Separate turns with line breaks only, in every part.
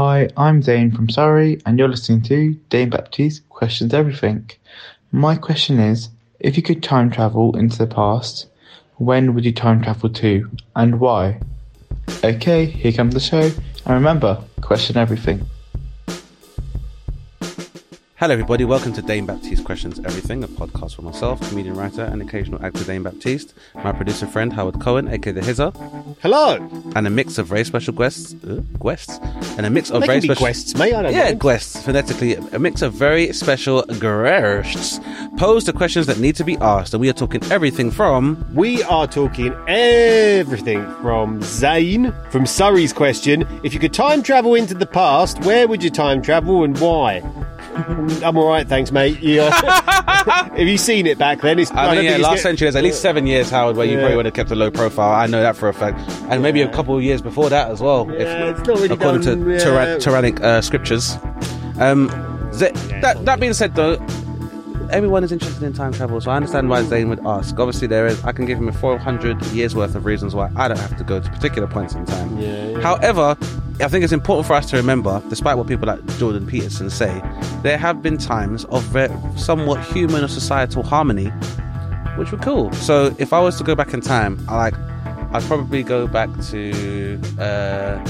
Hi, I'm Dane from Surrey, and you're listening to Dane Baptiste Questions Everything. My question is if you could time travel into the past, when would you time travel to, and why? Okay, here comes the show, and remember, question everything.
Hello, everybody. Welcome to Dane Baptiste Questions Everything, a podcast for myself, comedian, writer, and occasional actor Dane Baptiste, my producer friend Howard Cohen, aka the Hizzer,
Hello.
and a mix of very special guests, uh, guests, and a mix of
They
very special
guests, mate. I don't
yeah,
know.
guests, phonetically, a mix of very special guests pose the questions that need to be asked, and we are talking everything from
We are talking everything from Zane from Surrey's question. If you could time travel into the past, where would you time travel and why? I'm all right, thanks, mate. Yeah. Have you seen it back then? It's,
I mean, yeah,
think
last
get-
century, there's at least seven years, Howard, where you
Yeah.
probably would have kept a low profile. I know that for a fact. And maybe a couple of years before that as well.
Yeah, it's not really
according
done,
to
yeah.
tyra- tyrannic uh, scriptures. Um, that, that being said, though, everyone is interested in time travel, so I understand why Zane would ask. Obviously, there is. I can give him a 400 years worth of reasons why I don't have to go to particular points in time. However, I think it's important for us to remember, despite what people like Jordan Peterson say, there have been times of somewhat human or societal harmony, which were cool. So if I was to go back in time, I like, I'd probably go back to. Uh,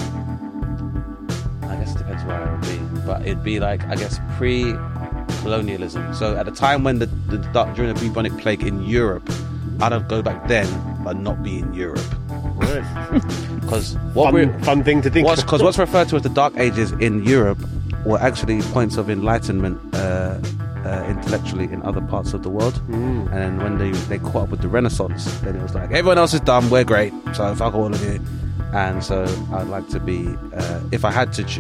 I guess it depends where I would be, but it'd be like I guess pre-colonialism. So at the time when the, the during the bubonic plague in Europe, I'd have go back then, but not be in Europe, because what we're
Fun, fun thing to think.
what's because what's referred to as the Dark Ages in Europe were actually points of enlightenment uh, uh, intellectually in other parts of the world.
Mm.
And when they they caught up with the Renaissance, then it was like everyone else is dumb, we're great, so fuck all of you. And so I'd like to be, uh, if I had to ch-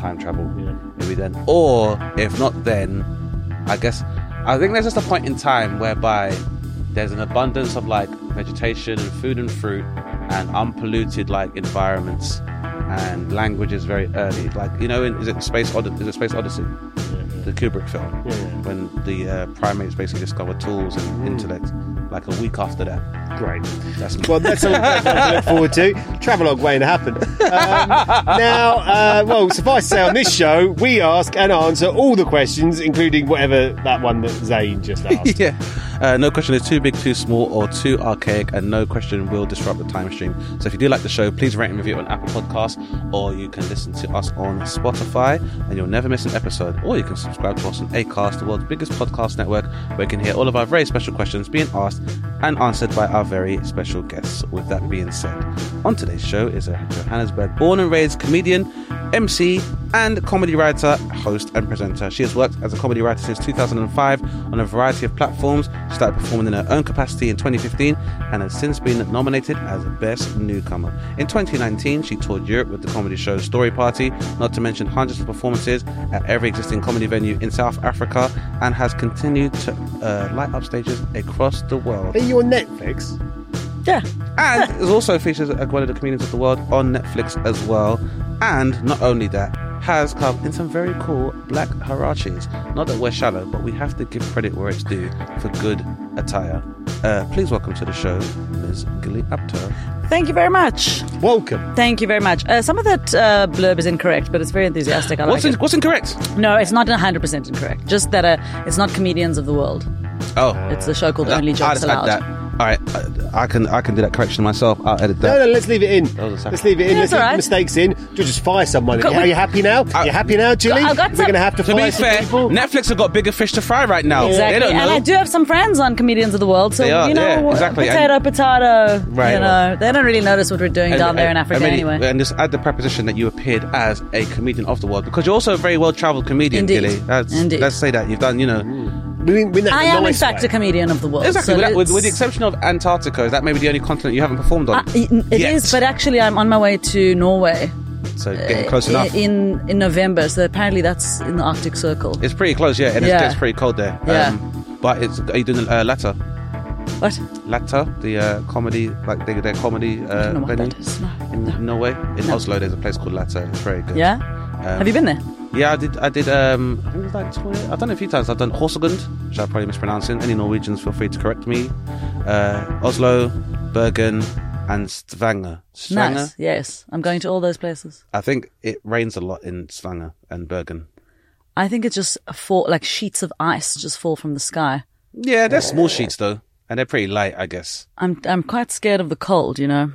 time travel, maybe then, or if not then, I guess I think there's just a point in time whereby there's an abundance of like vegetation and food and fruit and unpolluted like environments and languages very early. Like you know, in, is it Space Odyssey? Is it Space Odyssey? The Kubrick film, when the uh, primates basically discover tools and intellect. Like a week after that,
Great.
that's
Well, that's to look forward to. Travelogue waiting to happen. Um, now, uh, well, suffice to say, on this show, we ask and answer all the questions, including whatever that one that Zane just asked.
yeah. Uh, no question is too big, too small, or too archaic, and no question will disrupt the time stream. So if you do like the show, please rate and review on Apple Podcasts, or you can listen to us on Spotify, and you'll never miss an episode. Or you can subscribe to us on Acast, the world's biggest podcast network, where you can hear all of our very special questions being asked and answered by our very special guests. With that being said, on today's show is a Johannesburg born and raised comedian, MC, and comedy writer, host, and presenter. She has worked as a comedy writer since 2005 on a variety of platforms. She started performing in her own capacity in 2015 and has since been nominated as Best Newcomer. In 2019, she toured Europe with the comedy show Story Party, not to mention hundreds of performances at every existing comedy venue in South Africa, and has continued to uh, light up stages across the world.
Are you on Netflix?
Yeah.
And is also features as one of the comedians of the world on Netflix as well. And not only that, has come in some very cool black Huaraches. Not that we're shallow, but we have to give credit where it's due for good attire. Uh, please welcome to the show, Ms. Gilly Apter.
Thank you very much.
Welcome.
Thank you very much. Uh, some of that uh, blurb is incorrect, but it's very enthusiastic. I like
What's, in,
it.
what's incorrect?
No, it's not 100% incorrect. Just that uh, it's not comedians of the world.
Oh,
It's a show called
Uh,
Only Jokes
just add
Allowed.
That. All right, I, I can I can do that correction myself. I'll edit that.
no, no, let's leave it in.
was a second.
Let's leave it in.
Yeah,
let's
it's
leave
right.
the mistakes in. You'll just fire someone.
Got-
Are you happy now?
I-
you happy now, Julie?
I've got
We're
some-
going to have to
To
fire
be
some
fair,
people.
Netflix have got bigger fish to fry right now.
Exactly.
They don't know.
And I do have some friends on Comedians of the World, so
They are,
you know,
yeah, exactly.
potato, potato.
Right.
You know, they don't really notice what we're doing down there in Africa
and,
anyway.
And just add the preposition that you appeared as a comedian of the world because you're also a very well travelled comedian,
Indeed.
Gilly. That's,
Indeed.
Let's say that you've done, you know, mm.
We mean, mean that in
am, in fact,
way.
a comedian of the world.
Exactly.
so
with, with, with the exception of Antarctica, is that maybe the only continent you haven't performed on?
Uh, it
Yet.
is, but actually, I'm on my way to Norway
so getting close enough.
in in November. So apparently, that's in the Arctic Circle.
it's pretty close, yeah, and it gets pretty cold there.
Yeah.
but it's are you doing uh, Latter?
What?
Latter, the uh, comedy, like they, their comedy uh,
don't know what
venue.
No.
in Norway. In
No.
Oslo, there's a place called Latter. It's very good.
Yeah.
Um,
Have you been there?
Yeah, I did. I did. Um, I think it was like 20, I've done it a few times. I've done Haugesund, which I'm probably mispronouncing. Any Norwegians, feel free to correct me. Uh, Oslo, Bergen, and Stavanger. Stavanger.
Nice. Yes, I'm going to all those places.
I think it rains a lot in Stavanger and Bergen.
I think it's just fall like sheets of ice just fall from the sky.
Yeah, they're small sheets though, and they're pretty light, I guess.
I'm I'm quite scared of the cold. You know.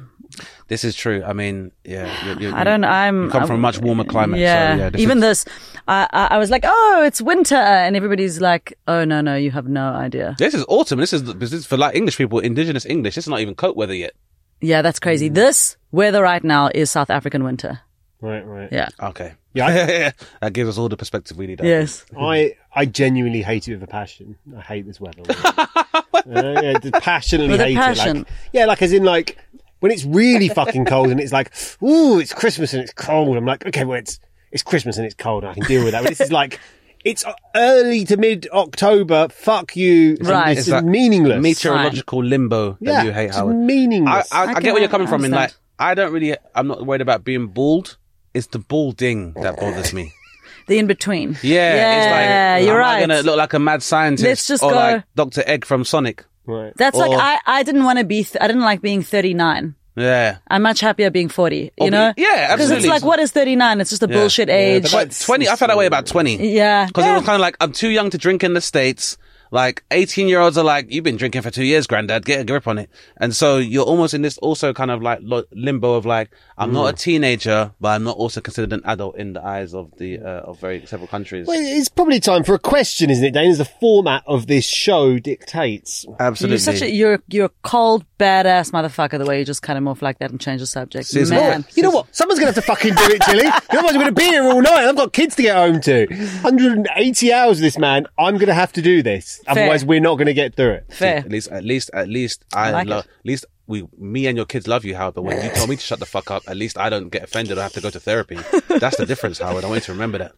This is true. I mean, yeah. You, you,
I don't. I'm.
You come from a much warmer climate.
Yeah.
So yeah this
Even
is-
this, I, I I was like, oh, it's winter, and everybody's like, oh no, no, you have no idea.
This is autumn. This is this is for like English people, indigenous English. This is not even coat weather yet.
Yeah, that's
Mm.
crazy. This weather right now is South African winter.
Right, right.
Yeah.
Okay.
Yeah.
that gives us all the perspective we need.
Yes.
I I genuinely hate it with a passion. I hate this weather. uh, yeah, passionately
With a
hate it.
passion.
Like, yeah, like as in like when it's really fucking cold and it's like, ooh, it's Christmas and it's cold. I'm like, okay, well it's it's Christmas and it's cold. I can deal with that. But this is like. It's early to mid October. Fuck you.
Right.
It's
It's that
meaningless.
Meteorological limbo that
Yeah,
you hate,
it's
Howard.
meaningless.
I, I,
I
I, get where you're coming from. In like. I don't really. I'm not worried about being bald. It's the balding that bothers me.
The in between.
Yeah,
Yeah,
it's like
you're
am
right.
I'm gonna look like a mad scientist?
Let's just
or
go-
like Doctor Egg from Sonic.
Right.
That's
Or-
like I I didn't want to be. Th- I didn't like being 39.
Yeah,
I'm much happier being 40.
Or
You
be-
know?
yeah,
Because it's like, what is 39? It's just a
Yeah.
bullshit age.
but
but twenty. I felt that way about twenty.
yeah.
Because
yeah.
it was kind of like I'm too young to drink in the states. Like 18 year olds are like, you've been drinking for two years, granddad. Get a grip on it. And so you're almost in this also kind of like lo- limbo of like, I'm not a
Mm.
teenager, but I'm not also considered an adult in the eyes of the uh, of very several countries.
Well, it's probably time for a question, isn't it, Dane? As the format of this show dictates.
Absolutely.
You're such a you're you're a cold badass motherfucker. The way you just kind of move like that and change the subject,
Sis,
man.
You know what? Someone's going to have to fucking do it, Jilly. Otherwise, I'm going to be here all night. I've got kids to get home to. 180 hours of this, man. I'm going to have to do this.
Fair.
Otherwise, we're not going to get through it.
Fair.
At least, at least, at least, I,
like
love. At least we, me and your kids love you, Howard. But when you told me to shut the fuck up, at least I don't get offended. I have to go to therapy. That's the difference, Howard. I want you to remember that.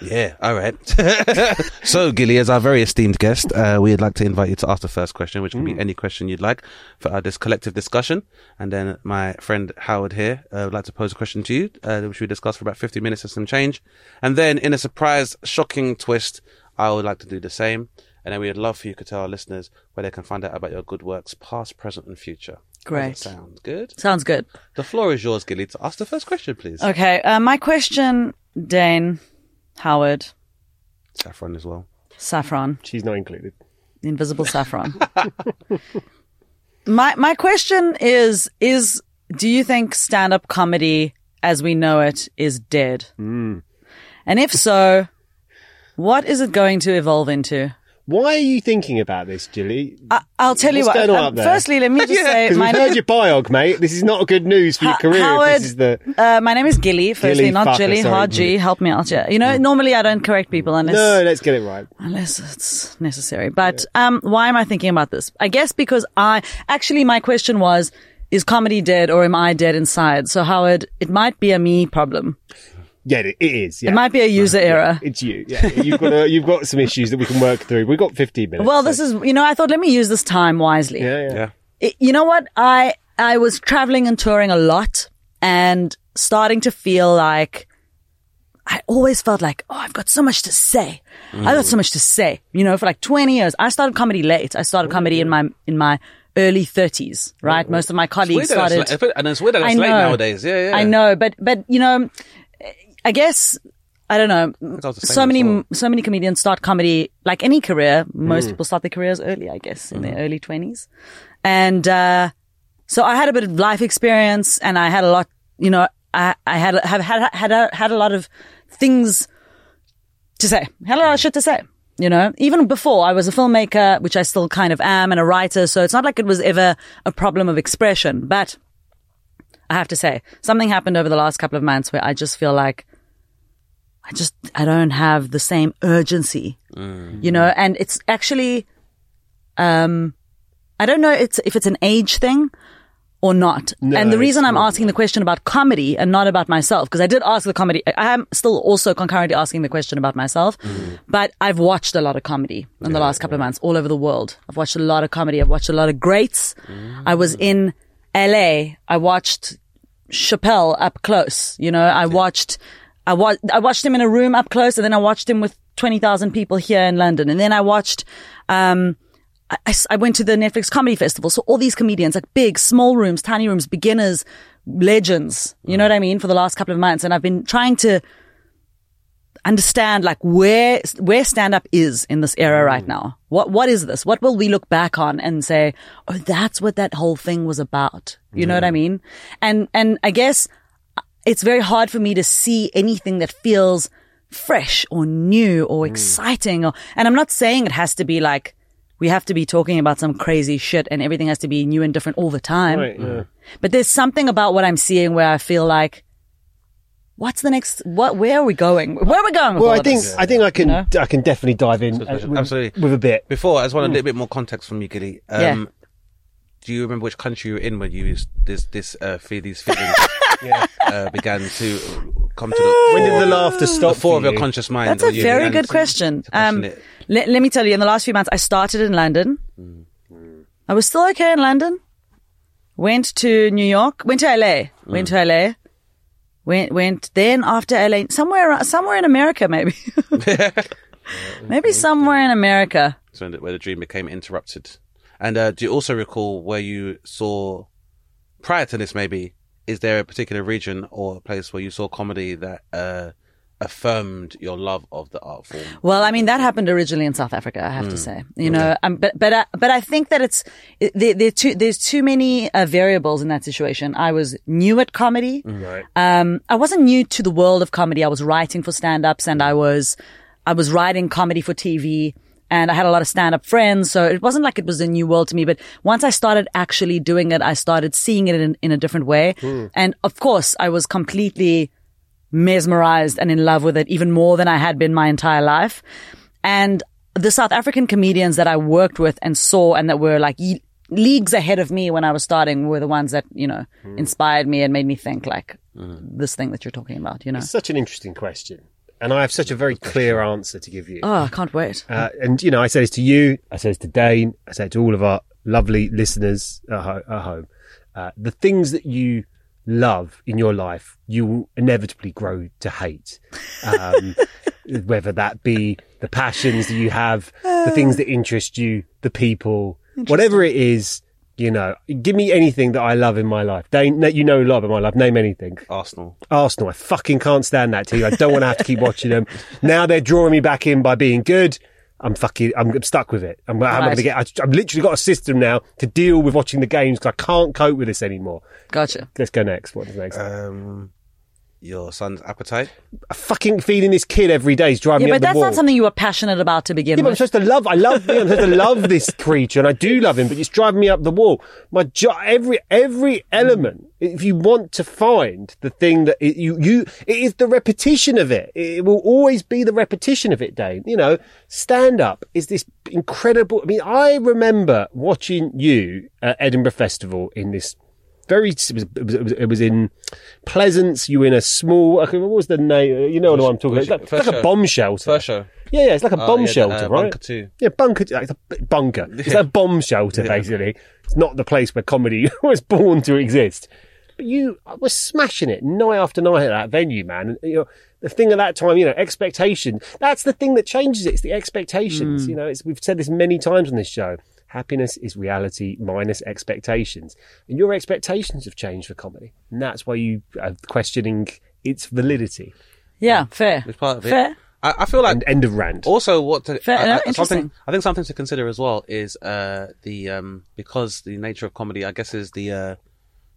Yeah, all right. so, Gilly, as our very esteemed guest, uh, we'd like to invite you to ask the first question, which can be any question you'd like for our, this collective discussion. And then my friend Howard here uh, would like to pose a question to you, uh, which we discuss for about 50 minutes and some change. And then, in a surprise, shocking twist, I would like to do the same. And then we'd love for you to tell our listeners where they can find out about your good works, past, present, and future.
Great.
does that sound good.
Sounds good.
The floor is yours, Gilly, to ask the first question, please.
Okay, uh, my question, Dane, Howard,
Saffron as well.
Saffron,
She's not included.
the invisible saffron. my my question is is do you think stand up comedy as we know it is dead?
Hmm.
And if so, what is it going to evolve into?
Why are you thinking about this, Jilly?
I, I'll tell you
What's
what.
going on
um,
up there?
Firstly, let me just say my
we've heard your biog, mate. This is not good news for your career.
Howard,
this is the
uh, my name is Gilly. Firstly,
Gilly,
not Jilly. G. Help me out here. You know, normally I don't correct people unless
no. Let's get it right.
unless it's necessary. But um, why am I thinking about this? I guess because I actually my question was: Is comedy dead or am I dead inside? So Howard, it might be a me problem.
Yeah, it, it is. Yeah.
It might be a user error.
It's you. Yeah, you've got a, you've got some issues that we can work through. We've got 15 minutes.
Well,
so-
this is you know I thought let me use this time wisely.
yeah, yeah.
Yeah.
It- you know what? I I was traveling and touring a lot and starting to feel like I always felt like, oh, I've got so much to say. I got so much to say. You know, for like 20 years. I started comedy late. I started comedy in my in my early 30s, right? Most of my colleagues started
that's and it's weird that
I
it's late
know.
nowadays. Yeah, yeah.
I know, but but you know, I guess I don't know.
I was the same
So many
well.
so many comedians start comedy like any career. Most
Mm.
people start their careers early, I guess, in
Mm-hmm.
their early twenties. And uh, so I had a bit of life experience, and I had a lot. You know, I I had have had had a, had a lot of things to say. Had a lot of shit to say. You know, even before I was a filmmaker, which I still kind of am, and a writer. So it's not like it was ever a problem of expression, but. I have to say, something happened over the last couple of months where I just feel like I just I don't have the same urgency, mm. you know. And it's actually, um, I don't know it's if it's an age thing or not. and the reason I'm
not.
asking the question about comedy and not about myself, because I did ask the comedy, I am still also concurrently asking the question about myself, mm. but I've watched a lot of comedy in the last couple of months all over the world. I've watched a lot of comedy. I've watched a lot of greats. Mm. I was in LA. I watched Chappelle up close. You know, I watched, I watched, I watched him in a room up close and then I watched him with 20,000 people here in London. And then I watched, um, I, I went to the Netflix Comedy Festival. So all these comedians, like big, small rooms, tiny rooms, beginners, legends, you know what I mean, for the last couple of months. And I've been trying to understand like where, where stand up is in this era right mm. now. What, what is this? What will we look back on and say, oh, that's what that whole thing was about? You know what I mean? And, and I guess uh, it's very hard for me to see anything that feels fresh or new or mm. exciting or, and I'm not saying it has to be like, we have to be talking about some crazy shit and everything has to be new and different all the time.
Right, yeah.
But there's something about what I'm seeing where I feel like, what's the next, what, where are we going? Where are we going with
Well,
all
I think
this?
I think I can
You know?
I can definitely dive in uh, with,
Absolutely.
with a bit.
Before, I just want a little bit more context from you, Gilly. Um,
Yeah.
Do you remember which country you were in when you was- this this uh, feel these feelings uh, began to come to the
When did the laughter stop?
the fore of
for
your
you?
conscious mind?
That's a
you
very good question.
to question
Um, let, let me tell you, in the last few months, I started in London.
Mm.
I was still okay in London. Went to New York. Went to LA. Went
Mm.
to LA. Went went then after LA somewhere somewhere in America maybe. maybe somewhere in America.
So where the dream became interrupted. And uh, do you also recall where you saw prior to this? Maybe is there a particular region or a place where you saw comedy that uh, affirmed your love of the art form?
Well, I mean that happened originally in South Africa. I have
Hmm.
to say, you know, um, but but I, but I think that it's there, there too, there's too many uh, variables in that situation. I was new at comedy.
Right.
Um, I wasn't new to the world of comedy. I was writing for stand-ups and I was I was writing comedy for TV. And I had a lot of stand-up friends, so it wasn't like it was a new world to me. But once I started actually doing it, I started seeing it in, in a different way. And of course, I was completely mesmerized and in love with it even more than I had been my entire life. And the South African comedians that I worked with and saw and that were like ye- leagues ahead of me when I was starting were the ones that, you know, inspired me and made me think like this thing that you're talking about, you know.
It's such an interesting question, and I have such a very clear answer to give you.
Oh, I can't wait.
Uh, and you know, I say this to you, I say this to Dane, I say it to all of our lovely listeners at, ho- at home. Uh, the things that you love in your life, you will inevitably grow to hate. Um, whether that be the passions that you have, the things that interest you, the people, whatever it is. You know, give me anything that I love in my life. Dane, you know a lot about my life. Name anything.
Arsenal.
Arsenal. I fucking can't stand that team. I don't want to have to keep watching them. Now they're drawing me back in by being good. I'm fucking, I'm stuck with it. I'm, I'm
Right.
going to get, I, I've literally got a system now to deal with watching the games because I can't cope with this anymore.
Gotcha.
Let's go next. What is next?
Um, your son's appetite.
I'm fucking feeding this kid every day is driving
Yeah,
me
but
up the
that's
wall.
not something you were passionate about to begin
Yeah, but I'm
with.
supposed to love. I love. Yeah, I'm supposed to love this creature, and I do love him. But it's driving me up the wall. My jo- every every element. If you want to find the thing that it, you you, it is the repetition of it. It will always be the repetition of it. Dave, you know, stand up is this incredible. I mean, I remember watching you at Edinburgh Festival in this. Very, it was, it was, it was- in Pleasance. You were in a small. okay, What was the name? Uh, you know what I'm talking about. It's like, like a bomb shelter.
First show.
Yeah, yeah, it's like a
Oh,
bomb
yeah,
shelter,
uh,
right?
Bunker two.
Yeah, bunker. Uh, it's a b- bunker. It's a bomb shelter, basically. It's not the place where comedy was born to exist. But you were smashing it night after night at that venue, man. And, you know, the thing at that time, you know, expectation. That's the thing that changes it. It's the expectations. Hmm. You know, it's, we've said this many times on this show. Happiness is reality minus expectations. And your expectations have changed for comedy. And that's why you are questioning its validity.
yeah, fair.
It's part of it.
Fair.
I, I feel like
And end of rant.
Also, what to,
Fair
I, I-
enough,
something
interesting.
I think something to consider as well is uh, the um, because the nature of comedy, I guess, is the uh,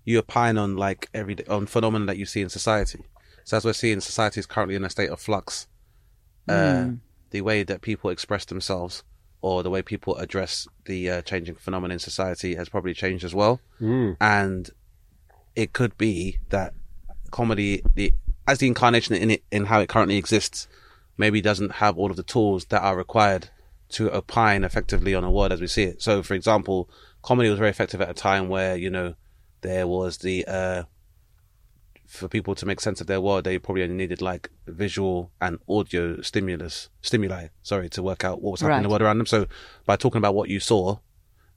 you opine on like every on phenomenon that you see in society. So as we're seeing, society is currently in a state of flux. Uh,
Hmm.
The way that people express themselves or the way people address the uh, changing phenomenon in society has probably changed as well. And it could be that comedy, the as the incarnation in it, in how it currently exists, maybe doesn't have all of the tools that are required to opine effectively on a world as we see it. So, for example, comedy was very effective at a time where, you know, there was the, uh, for people to make sense of their world, they probably only needed like visual and audio stimulus, stimuli, sorry, to work out what was happening in the world around them. So by talking about what you saw,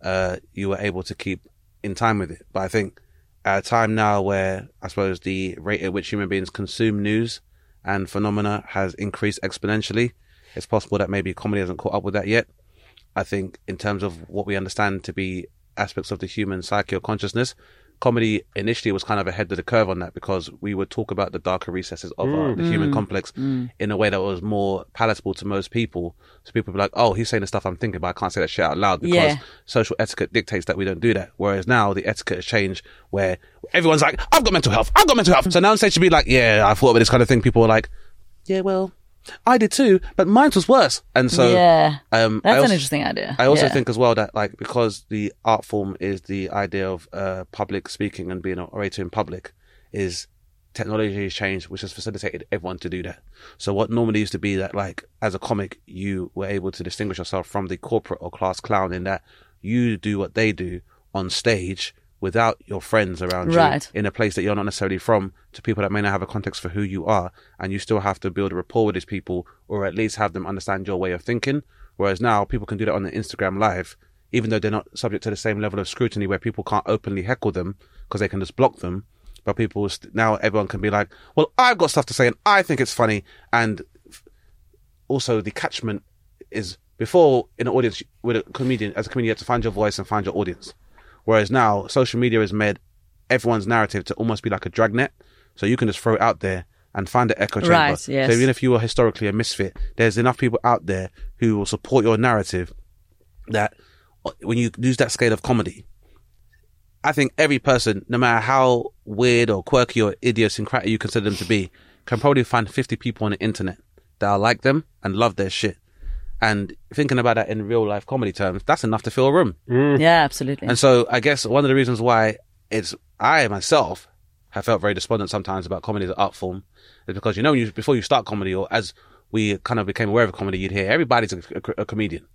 uh, you were able to keep in time with it. But I think at a time now where I suppose the rate at which human beings consume news and phenomena has increased exponentially, it's possible that maybe comedy hasn't caught up with that yet. I think in terms of what we understand to be aspects of the human psyche or consciousness, comedy initially was kind of ahead of the curve on that because we would talk about the darker recesses of uh, the human complex in a way that was more palatable to most people. So people would be like, oh, he's saying the stuff I'm thinking, but I can't say that shit out loud because
Yeah.
social etiquette dictates that we don't do that. Whereas now the etiquette has changed where everyone's like, I've got mental health, I've got mental health. So now instead to be like, yeah, I thought about this kind of thing, people are like, yeah, well, I did too, but mine was worse. And so,
yeah,
um,
that's
also-
an interesting idea.
I also
Yeah.
think as well that like because the art form is the idea of uh, public speaking and being an orator in public, is technology has changed, which has facilitated everyone to do that. So what normally used to be that like as a comic you were able to distinguish yourself from the corporate or class clown in that you do what they do on stage without your friends around you in a place that you're not necessarily from to people that may not have a context for who you are and you still have to build a rapport with these people or at least have them understand your way of thinking. Whereas now people can do that on the instagram live even though they're not subject to the same level of scrutiny where people can't openly heckle them because they can just block them. But people st- now everyone can be like well i've got stuff to say and i think it's funny and also the catchment is before in an audience with a comedian as a comedian you have to find your voice and find your audience whereas now social media has made everyone's narrative to almost be like a dragnet so you can just throw it out there and find the echo chamber
Right, yes.
so even if you are historically a misfit there's enough people out there who will support your narrative that when you use that scale of comedy I think every person, no matter how weird or quirky or idiosyncratic you consider them to be, can probably find 50 people on the internet that are like them and love their shit. And thinking about that in real life comedy terms, that's enough to fill a room. Mm.
yeah, absolutely.
And so I guess one of the reasons why it's, I myself have felt very despondent sometimes about comedy as an art form is because, you know, when you, before you start comedy or as we kind of became aware of comedy, you'd hear everybody's a, a- a comedian.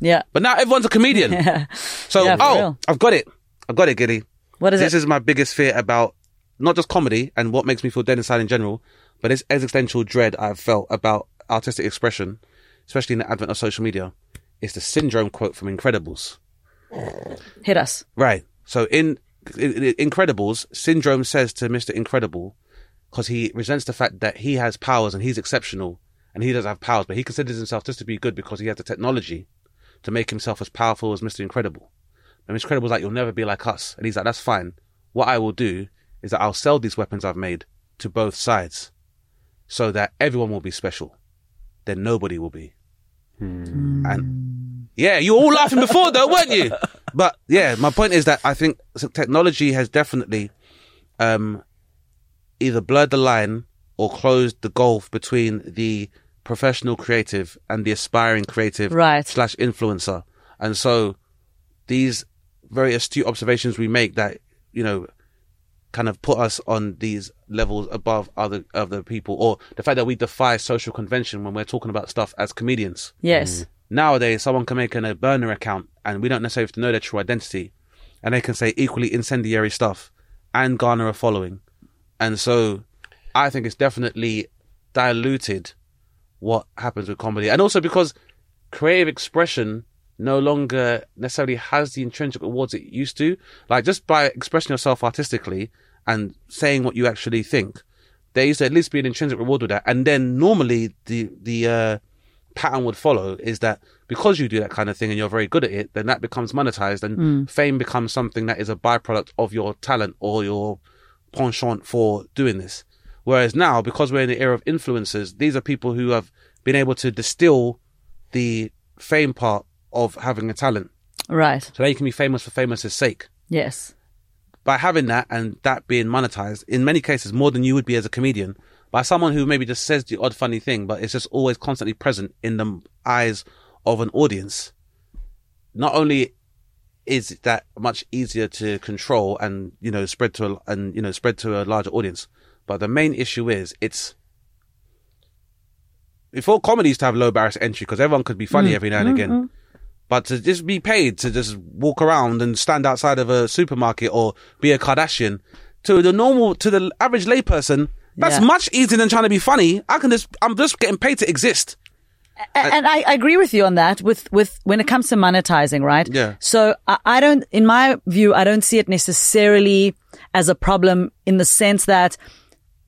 yeah,
But now everyone's a comedian. So,
Yeah, for
oh,
real.
I've got it. I've got it, Giddy.
what is
this
it?
is my biggest fear about not just comedy and what makes me feel dead inside in general, but this existential dread I've felt about artistic expression, especially in the advent of social media. It's the syndrome quote from Incredibles.
Hit us.
Right. So in, in in Incredibles, Syndrome says to Mr. Incredible, because he resents the fact that he has powers and he's exceptional and he doesn't have powers, but he considers himself just to be good because he has the technology to make himself as powerful as Mr. Incredible. And Mr. Incredible's like, you'll never be like us. And he's like, that's fine. What I will do is that I'll sell these weapons I've made to both sides so that everyone will be special. Then nobody will be. And yeah, you were all laughing before though, weren't you? But yeah, my point is that I think technology has definitely um, either blurred the line or closed the gulf between the professional creative and the aspiring creative
Right.
slash influencer. And so these very astute observations we make that, you know, kind of put us on these levels above other other people or the fact that we defy social convention when we're talking about stuff as comedians.
Yes. Mm.
Nowadays, someone can make an, a burner account and we don't necessarily have to know their true identity. And they can say equally incendiary stuff and garner a following. And so I think it's definitely diluted what happens with comedy. And also because creative expression no longer necessarily has the intrinsic rewards it used to. Like just by expressing yourself artistically and saying what you actually think, there used to at least be an intrinsic reward with that. And then normally the, the, uh, pattern would follow is that because you do that kind of thing and you're very good at it, then that becomes monetized and fame becomes something that is a byproduct of your talent or your penchant for doing this. Whereas now, because we're in the era of influencers, these are people who have been able to distill the fame part of having a talent.
Right.
So now you can be famous for famous' sake.
Yes.
By having that and that being monetized, in many cases more than you would be as a comedian, by someone who maybe just says the odd funny thing, but it's just always constantly present in the eyes of an audience. Not only is that much easier to control and you know spread to a, and you know spread to a larger audience, But the main issue is it's before comedy used to have low barriers to entry because everyone could be funny
Mm.
every now and again. But to just be paid to just walk around and stand outside of a supermarket or be a Kardashian to the normal, to the average layperson, that's
Yeah.
much easier than trying to be funny. I can just, I'm just getting paid to exist.
And I, I agree with you on that with with when it comes to monetizing right
Yeah.
so I, I don't in my view i don't see it necessarily as a problem in the sense that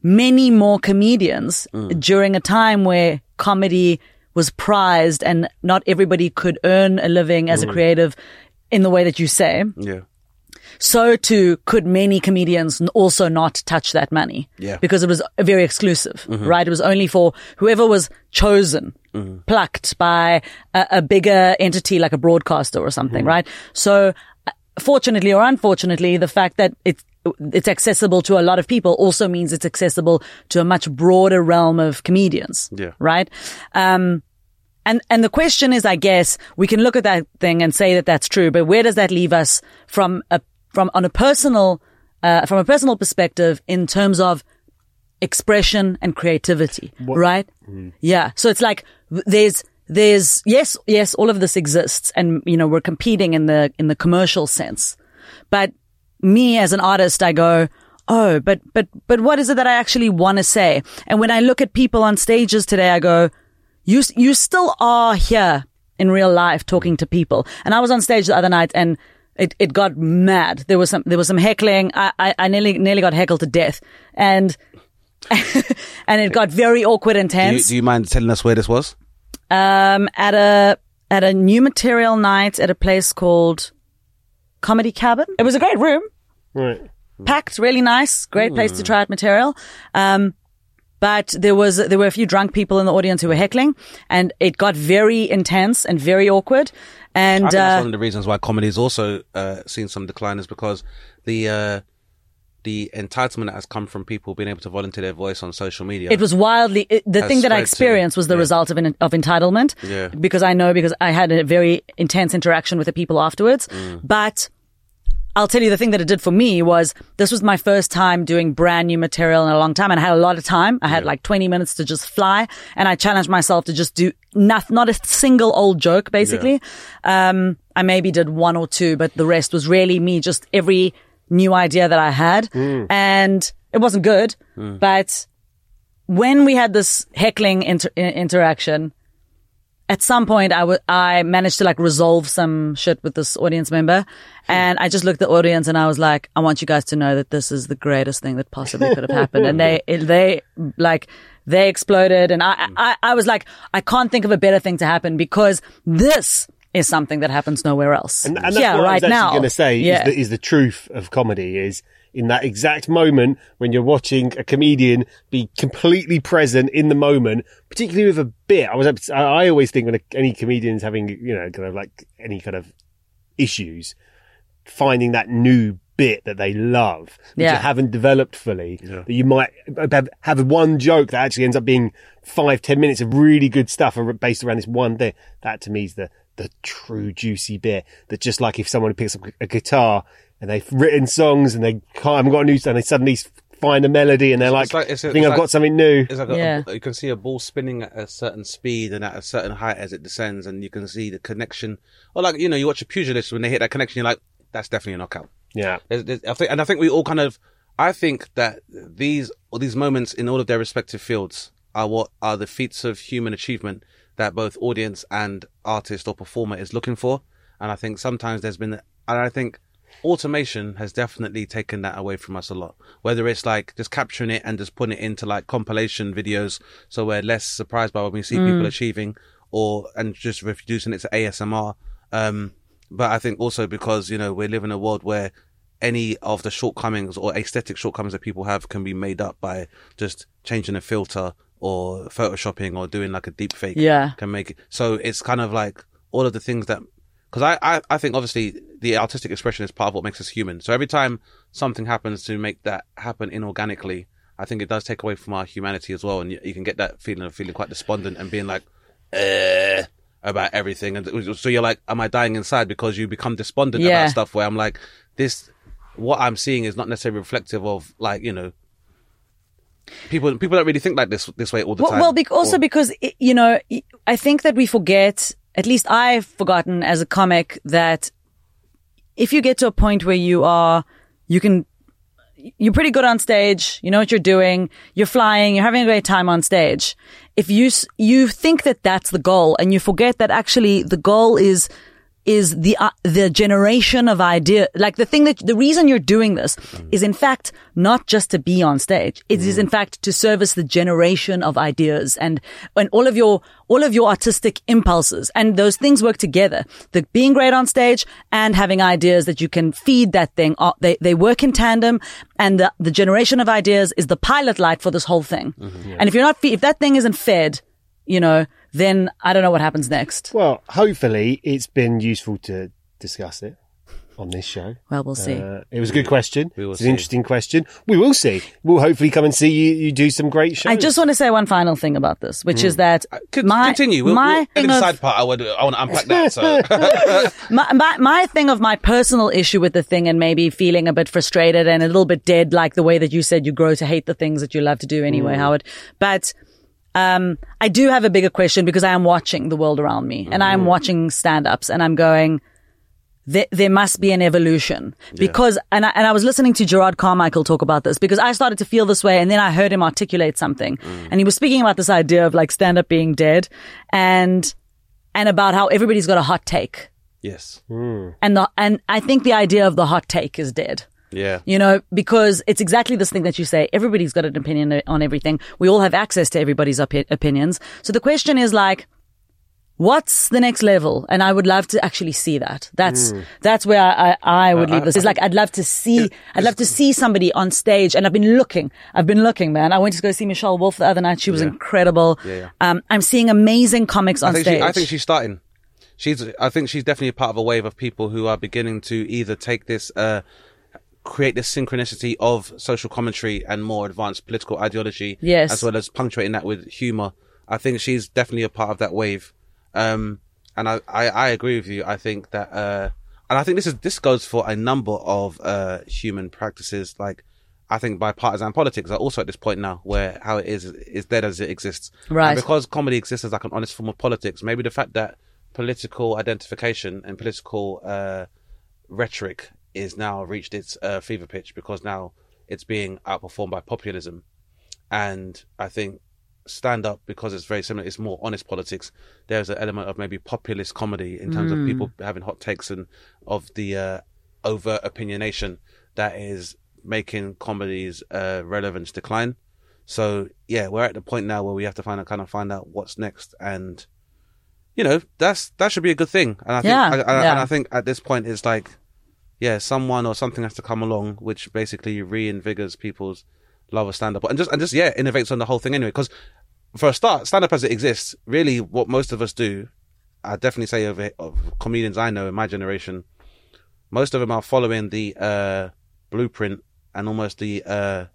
many more comedians mm. during a time where comedy was prized and not everybody could earn a living as a mm. creative in the way that you say
Yeah.
so too could many comedians also not touch that money.
Yeah.
Because it was very exclusive, mm-hmm. right? It was only for whoever was chosen, mm-hmm. plucked by a, a bigger entity like a broadcaster or something, mm-hmm. right? So uh, fortunately or unfortunately, the fact that it's, it's accessible to a lot of people also means it's accessible to a much broader realm of comedians.
Yeah.
Right? Um, and and the question is, I guess we can look at that thing and say that that's true, but where does that leave us from a from on a personal uh, from a personal perspective in terms of expression and creativity, right? Yeah. So it's like there's there's yes yes all of this exists, and you know we're competing in the in the commercial sense, but me as an artist, I go. Oh, but, but, but what is it that I actually want to say? And when I look at people on stages today, I go, you you still are here in real life talking to people. And I was on stage the other night and it, it got mad. There was some there was some heckling. I, I, I nearly nearly got heckled to death. And and it got very awkward and
Do you,
tense.
do you mind telling us where this was?
um at a at a new material night at a place called Comedy Cabin. It was a great room.
Right.
packed, really nice, great place to try out material. Um, but there was there were a few drunk people in the audience who were heckling, and it got very intense and very awkward. And
I think that's
uh,
one of the reasons why comedy has also uh, seen some decline is because the uh, the entitlement that has come from people being able to volunteer their voice on social media.
it was wildly it, the
Has
thing that I
spread to-
experienced was the
yeah.
result of an, of entitlement.
Yeah.
Because I know because I had a very intense interaction with the people afterwards,
Mm.
but. I'll tell you the thing that it did for me was this was my first time doing brand new material in a long time and I had a lot of time. I had like 20 minutes to just fly and I challenged myself to just do not, not a single old joke basically. Um, I maybe did one or two, but the rest was really me, just every new idea that I had. And it wasn't good, but when we had this heckling inter- interaction, at some point I wa- I managed to like resolve some shit with this audience member hmm. and I just looked at the audience and I was like, I want you guys to know that this is the greatest thing that possibly could have happened. And they, they like, they exploded and I, hmm. I, I was like, I can't think of a better thing to happen because this is something that happens nowhere else.
And, and that's
yeah,
what
right
I was actually going to say
yeah.
is, the, is the truth of comedy is in that exact moment when you're watching a comedian be completely present in the moment, particularly with a bit. I was, I I always think when a, any comedian's having, you know, kind of like any kind of issues, finding that new bit that they love, which
Yeah.
you haven't developed fully, that you might have, have one joke that actually ends up being five, ten minutes of really good stuff based around this one thing. That to me is the, the true juicy bit that just like if someone picks up a guitar and they've written songs and they can't, haven't got a new song, they suddenly find a melody and they're like,
It's like- it's a-
I think
it's
I've
like-
got something new.
It's like a-
Yeah.
a, you can see a ball spinning at a certain speed and at a certain height as it descends, and you can see the connection. Or like you know, you watch a pugilist when they hit that connection, you're like, that's definitely a knockout.
Yeah.
There's, there's, I think, and I think we all kind of, I think that these or these moments in all of their respective fields are what are the feats of human achievement that both audience and artist or performer is looking for. And I think sometimes there's been, and I think automation has definitely taken that away from us a lot. Whether it's like just capturing it and just putting it into like compilation videos, so we're less surprised by what we see people achieving, or and just reducing it to ASMR. Um, but I think also because you know we live in a world where any of the shortcomings or aesthetic shortcomings that people have can be made up by just changing a filter or photoshopping or doing like a deep fake.
Yeah.
can make it. So it's kind of like all of the things that because I, I I think obviously the artistic expression is part of what makes us human. So every time something happens to make that happen inorganically, I think it does take away from our humanity as well, and you, you can get that feeling of feeling quite despondent and being like, eh, about everything, and so you're like, am I dying inside because you become despondent
Yeah.
about stuff? Where I'm like, this, what I'm seeing is not necessarily reflective of like you know people people don't really think like this this way all the
well,
time.
well bec- also
Or-
because you know, i- I think that we forget. At least I've forgotten as a comic that if you get to a point where you are, you can, you're pretty good on stage. You know what you're doing. You're flying. You're having a great time on stage. If you you think that that's the goal, and you forget that actually the goal is is the uh, the generation of idea like the thing that the reason you're doing this is in fact not just to be on stage. It is in fact to service the generation of ideas and and all of your all of your artistic impulses. And those things work together. The being great on stage and having ideas that you can feed that thing uh, they they work in tandem and the, the generation of ideas is the pilot light for this whole thing. And if you're not fe- if that thing isn't fed you know then i don't know what happens next
Well, hopefully it's been useful to discuss it on this show.
well we'll see
Uh, it was a good question.
We will
it's an
see.
interesting question. We will see. We'll hopefully come and see you, you do some great shows.
I just want to say one final thing about this, which is hmm. that uh,
Con-
my
continue. We'll,
my
we'll,
thing
in the
of-
part, I would I want to unpack that. So
my, my my thing of my personal issue with the thing and maybe feeling a bit frustrated and a little bit dead, like the way that you said you grow to hate the things that you love to do anyway, hmm. Howard. But um, I do have a bigger question because I am watching the world around me and I am mm. watching stand-ups and I'm going. There, there must be an evolution. Because, and I, and I was listening to Jerrod Carmichael talk about this because I started to feel this way and then I heard him articulate something. Mm. And he was speaking about this idea of like stand up being dead and, and about how everybody's got a hot take.
Yes, mm.
and the and I think the idea of the hot take is dead.
Yeah,
You know, because it's exactly this thing that you say. Everybody's got an opinion on everything. We all have access to everybody's opi- opinions. So the question is like, what's the next level? And I would love to actually see that. That's that's where I I, I would leave this. It's like I'd love to see I'd love to see somebody on stage. And I've been looking. I've been looking, man. I went to go see Michelle Wolf the other night. She was incredible.
yeah.
Um, I'm seeing amazing comics on
I
stage.
she, I think she's starting. She's I think she's definitely part of a wave of people who are beginning to either take this. uh create this synchronicity of social commentary and more advanced political ideology,
Yes.
as well as punctuating that with humor. I think she's definitely a part of that wave. Um, and I, I, I agree with you. I think that, uh, and I think this is, this goes for a number of, uh, human practices. Like, I think bipartisan politics are also at this point now where how it is, is dead as it exists.
Right.
And because comedy exists as like an honest form of politics, maybe the fact that political identification and political, uh, rhetoric is now reached its uh, fever pitch because now it's being outperformed by populism. And I think stand up, because it's very similar, it's more honest politics. There's an element of maybe populist comedy in terms of people having hot takes and of the uh, overt opinionation that is making comedy's uh, relevance decline. So yeah, we're at the point now where we have to find out, kind of find out what's next, and you know that's that should be a good thing. And I think,
Yeah,
I, I,
yeah.
and I think at this point it's like, yeah, someone or something has to come along which basically reinvigorates people's love of stand up and just and just yeah innovates on the whole thing anyway. Because for a start, stand up as it exists, really, what most of us do, I definitely say of, it, of comedians I know in my generation, most of them are following the uh, blueprint and almost the uh,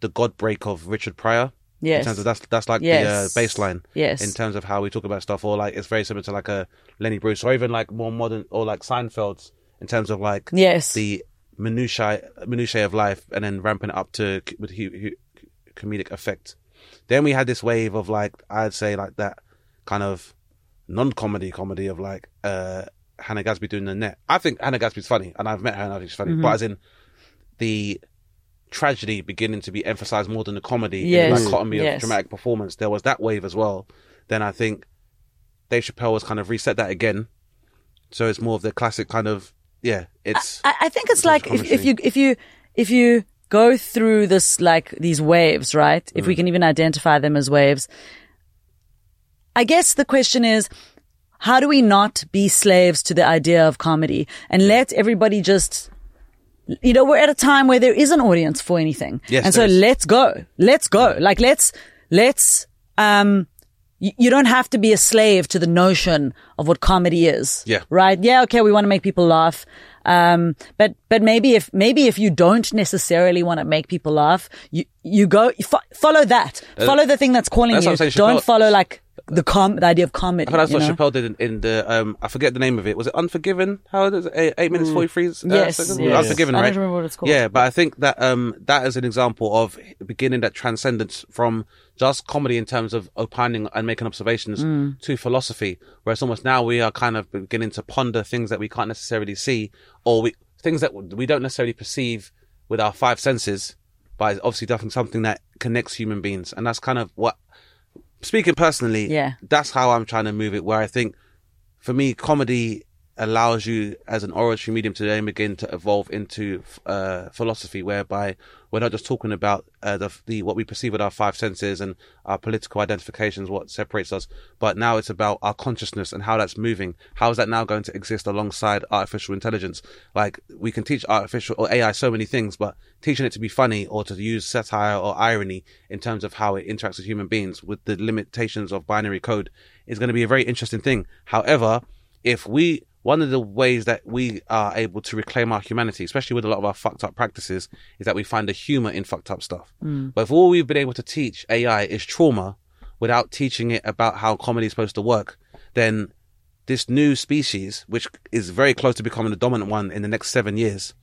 the god break of Richard Pryor.
Yes.
In terms of that's that's like
Yes.
the uh, baseline.
Yes.
In terms of how we talk about stuff, or like it's very similar to like a Lenny Bruce, or even like more modern, or like Seinfeld's in terms of like
Yes.
the minutiae minutiae of life, and then ramping it up to with hu- hu- comedic effect. Then we had this wave of like I'd say like that kind of non-comedy comedy of like uh Hannah Gadsby doing Nanette. I think Hannah Gadsby's funny, and I've met her and I think she's funny.
Mm-hmm.
But as in the tragedy beginning to be emphasized more than the comedy in
Yes.
the dichotomy of dramatic performance. There was that wave as well. Then I think Dave Chappelle has kind of reset that again. So it's more of the classic kind of yeah. It's
I, I think it's
It's
like if, if you if you if you go through this like these waves, right? If we
Mm.
can even identify them as waves. I guess the question is how do we not be slaves to the idea of comedy and let everybody just you know, we're at a time where there is an audience for anything.
Yes,
and so
is.
let's go. Let's go. Like let's let's um you, don't have to be a slave to the notion of what comedy is.
Yeah.
Right? Yeah, okay, we want to make people laugh. Um, but, but maybe if, maybe if you don't necessarily want to make people laugh, you, you go, fo- follow that. follow the thing that's calling
that's
you.
what I'm saying,
Don't follow like, the com the idea of comedy.
I thought that's what
know?
Chappelle did in, in the um I forget the name of it. Was it Unforgiven? How is it? Eight, eight minutes forty three. Uh,
Yes,
seconds?
yes.
Unforgiven,
I
right?
don't remember what it's called.
Yeah, but I think that um that is an example of beginning that transcendence from just comedy in terms of opining and making observations
Mm.
to philosophy, whereas almost now we are kind of beginning to ponder things that we can't necessarily see or we things that we don't necessarily perceive with our five senses, but it's obviously definitely something that connects human beings, and that's kind of what speaking personally,
Yeah.
that's how I'm trying to move it. Where I think, for me, comedy allows you as an oratory medium to then begin to evolve into uh, philosophy, whereby we're not just talking about uh, the, the what we perceive with our five senses and our political identifications, what separates us, but now it's about our consciousness and how that's moving. How is that now going to exist alongside artificial intelligence? Like we can teach artificial or AI so many things, but teaching it to be funny or to use satire or irony in terms of how it interacts with human beings with the limitations of binary code is going to be a very interesting thing. However, if we one of the ways that we are able to reclaim our humanity, especially with a lot of our fucked up practices, is that we find the humor in fucked up stuff. Mm. But if all we've been able to teach AI is trauma without teaching it about how comedy is supposed to work, then this new species, which is very close to becoming the dominant one in the next seven years,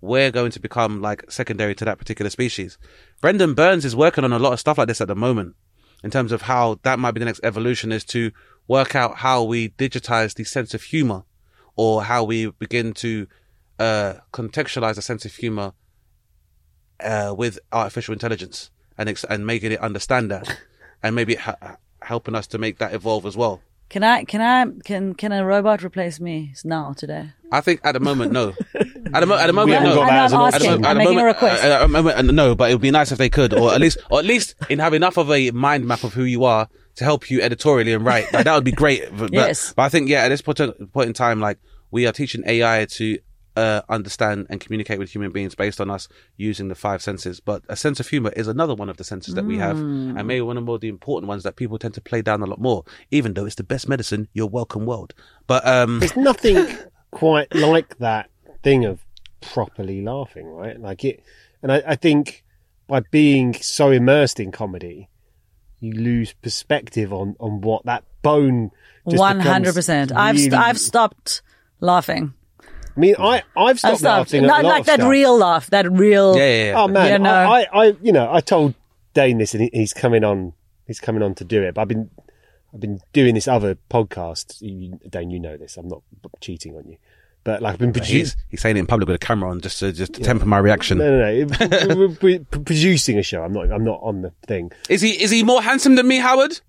we're going to become like secondary to that particular species. Brendon Burns is working on a lot of stuff like this at the moment in terms of how that might be the next evolution is to work out how we digitize the sense of humor or how we begin to uh, contextualize a sense of humor uh, with artificial intelligence and ex- and making it understand that and maybe ha- helping us to make that evolve as well.
Can I? Can I? Can Can a robot replace me now today?
I think at the moment, no. At the, mo- at the moment, no.
got that
I'm
as an
not
option.
At
asking. I'm making a request.
uh, at the moment, no, but it would be nice if they could, or at least, or at least in have enough of a mind map of who you are to help you editorially and write. Like, that would be great. But, but-
Yes.
but I think, yeah, at this point, point in time, like we are teaching AI to uh, understand and communicate with human beings based on us using the five senses. But a sense of humor is another one of the senses that we have,
Mm.
and maybe one of the more the important ones that people tend to play down a lot more. Even though it's the best medicine, you're welcome, world. But um,
There's nothing quite like that thing of properly laughing, right? Like it, and I, I think by being so immersed in comedy, you lose perspective on on what that bone. just
hundred percent. I've st- I've stopped laughing.
I mean, I I've
I've
stopped
stopped.
laughing. at
Not
a
like that
stuff.
real laugh. That real.
yeah, yeah, yeah.
Oh man,
You know.
I, I, I, you know, I told Dane this, and he- he's coming on. He's coming on to do it. But I've been, I've been doing this other podcast. You, Dane, you know this. I'm not cheating on you, but like I've been producing.
He's, he's saying it in public with a camera on just to just to temper my reaction.
No, no, no. We're- we're producing a show. I'm not. I'm not on the thing.
Is he is he more handsome than me, Howard?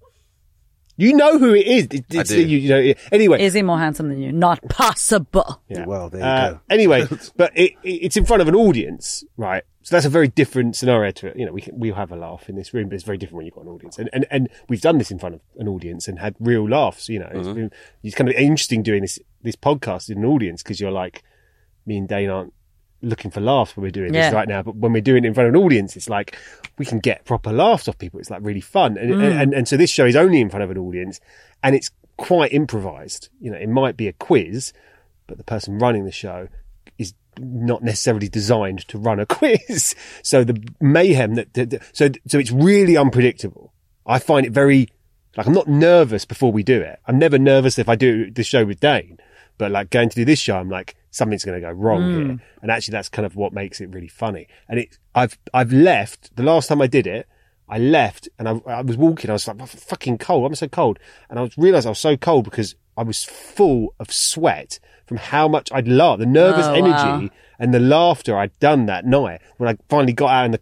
You know who it is. It- it's-
do.
You, you know. Anyway.
Is he more handsome than you? Not possible.
Yeah.
Well, there you
Uh,
go.
anyway, but it, it, it's in front of an audience, right? So that's a very different scenario to it. You know, we can, we have a laugh in this room, but it's very different when you've got an audience. And, and, and we've done this in front of an audience and had real laughs, you know. It's, been, it's kind of interesting doing this, this podcast in an audience because you're like, me and Dane aren't looking for laughs when we're doing
Yeah.
this right now. But when we're doing it in front of an audience, it's like we can get proper laughs off people. It's like really fun. And, and, mm. and, and so this show is only in front of an audience and it's quite improvised. You know, it might be a quiz, but the person running the show is not necessarily designed to run a quiz. So the mayhem that, that- that- so, so it's really unpredictable. I find it very, like, I'm not nervous before we do it. I'm never nervous if I do the show with Dane, but like going to do this show, I'm like, something's going to go wrong here. And actually that's kind of what makes it really funny. And it, I've, I've left the last time I did it, I left and I, I was walking. I was like, fucking cold. I'm so cold. And I was realized I was so cold because I was full of sweat from how much I'd laughed, the nervous
Oh,
energy
wow.
and the laughter I'd done that night. When I finally got out in the,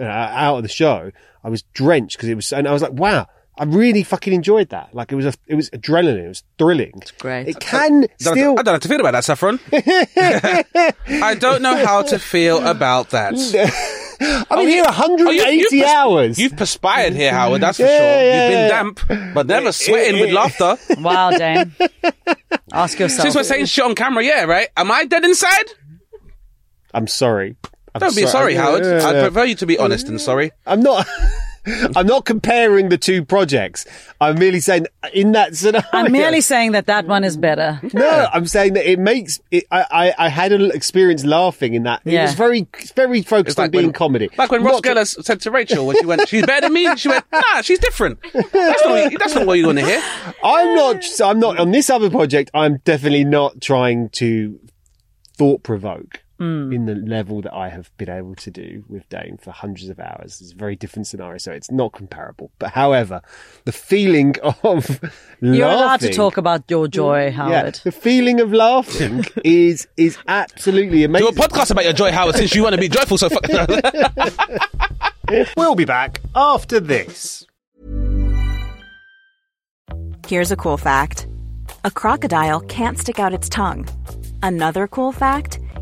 uh, out of the show, I was drenched because it was, and I was like, wow. I really fucking enjoyed that. Like it was a, it was adrenaline. It was thrilling. It's
great.
It can
Don't-
still.
I don't know how to feel about that, Saffron. I don't know how to feel about that.
I've been here 180
Oh, you- you've pers-
hours.
You've perspired here, Howard. That's for
Yeah,
sure.
yeah,
You've been
yeah.
damp, but never sweating with laughter.
Wow, Dane. Ask yourself.
Since we're saying shit on camera, yeah, right? Am I dead inside?
I'm sorry. I'm
Don't be sorry,
Yeah,
Howard.
yeah,
I'd
yeah.
prefer you to be honest and sorry.
I'm not. I'm not comparing the two projects. I'm merely saying in that scenario.
I'm merely saying that that one is better.
No, I'm saying that it makes it. I, I, I had an experience laughing in that. It was very, very focused on being
when,
comedy.
Like when Ross
Not-
Geller said to Rachel when she went, "She's better than me." She went, "Nah, she's different." That's not. What you, that's not what you want to hear.
I'm not. I'm not on this other project. I'm definitely not trying to thought provoke
Hmm.
in the level that I have been able to do with Dane for hundreds of hours. It's a very different scenario, so it's not comparable. But however, the feeling of
You're allowed to talk about your joy,
Yeah,
Howard.
the feeling of laughing is is absolutely amazing.
Do
amazing.
a podcast about your joy, Howard, since you want to be joyful. So fuck.
We'll be back after this.
Here's a cool fact a crocodile can't stick out its tongue. Another cool fact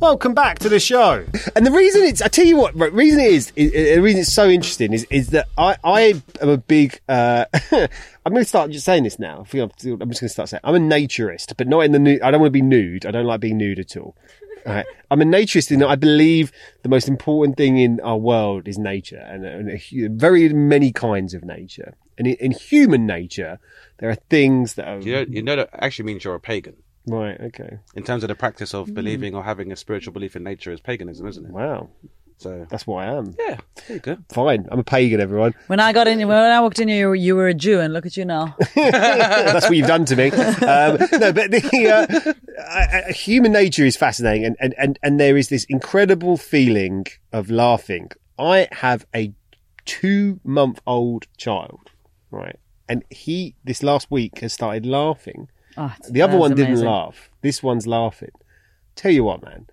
Welcome back to the show. And the reason it's, I tell you what, right, reason it is, is, the reason it's so interesting is, is that I, I am a big, uh, I'm going to start just saying this now. I think I'm, I'm just going to start saying, I'm a naturist, but not in the nude. I don't want to be nude. I don't like being nude at all. All right. I'm a naturist in that I believe the most important thing in our world is nature and, and a very many kinds of nature. And in, in human nature, there are things that are,
you know, you know that actually means you're a pagan.
Right. Okay.
In terms of the practice of believing or having a spiritual belief in nature is paganism, isn't it?
Wow.
So
That's what I am.
yeah, there you go.
Fine. I'm a pagan, everyone.
When I got in, when I walked in, you were, you were a Jew, and look at you now.
That's what you've done to me. Um, no, but the uh, uh, human nature is fascinating, and, and, and, and there is this incredible feeling of laughing. I have a two month old child, right? And he, this last week, has started laughing.
Oh,
The other
that's
one didn't
amazing.
laugh. This one's laughing. Tell you what, man.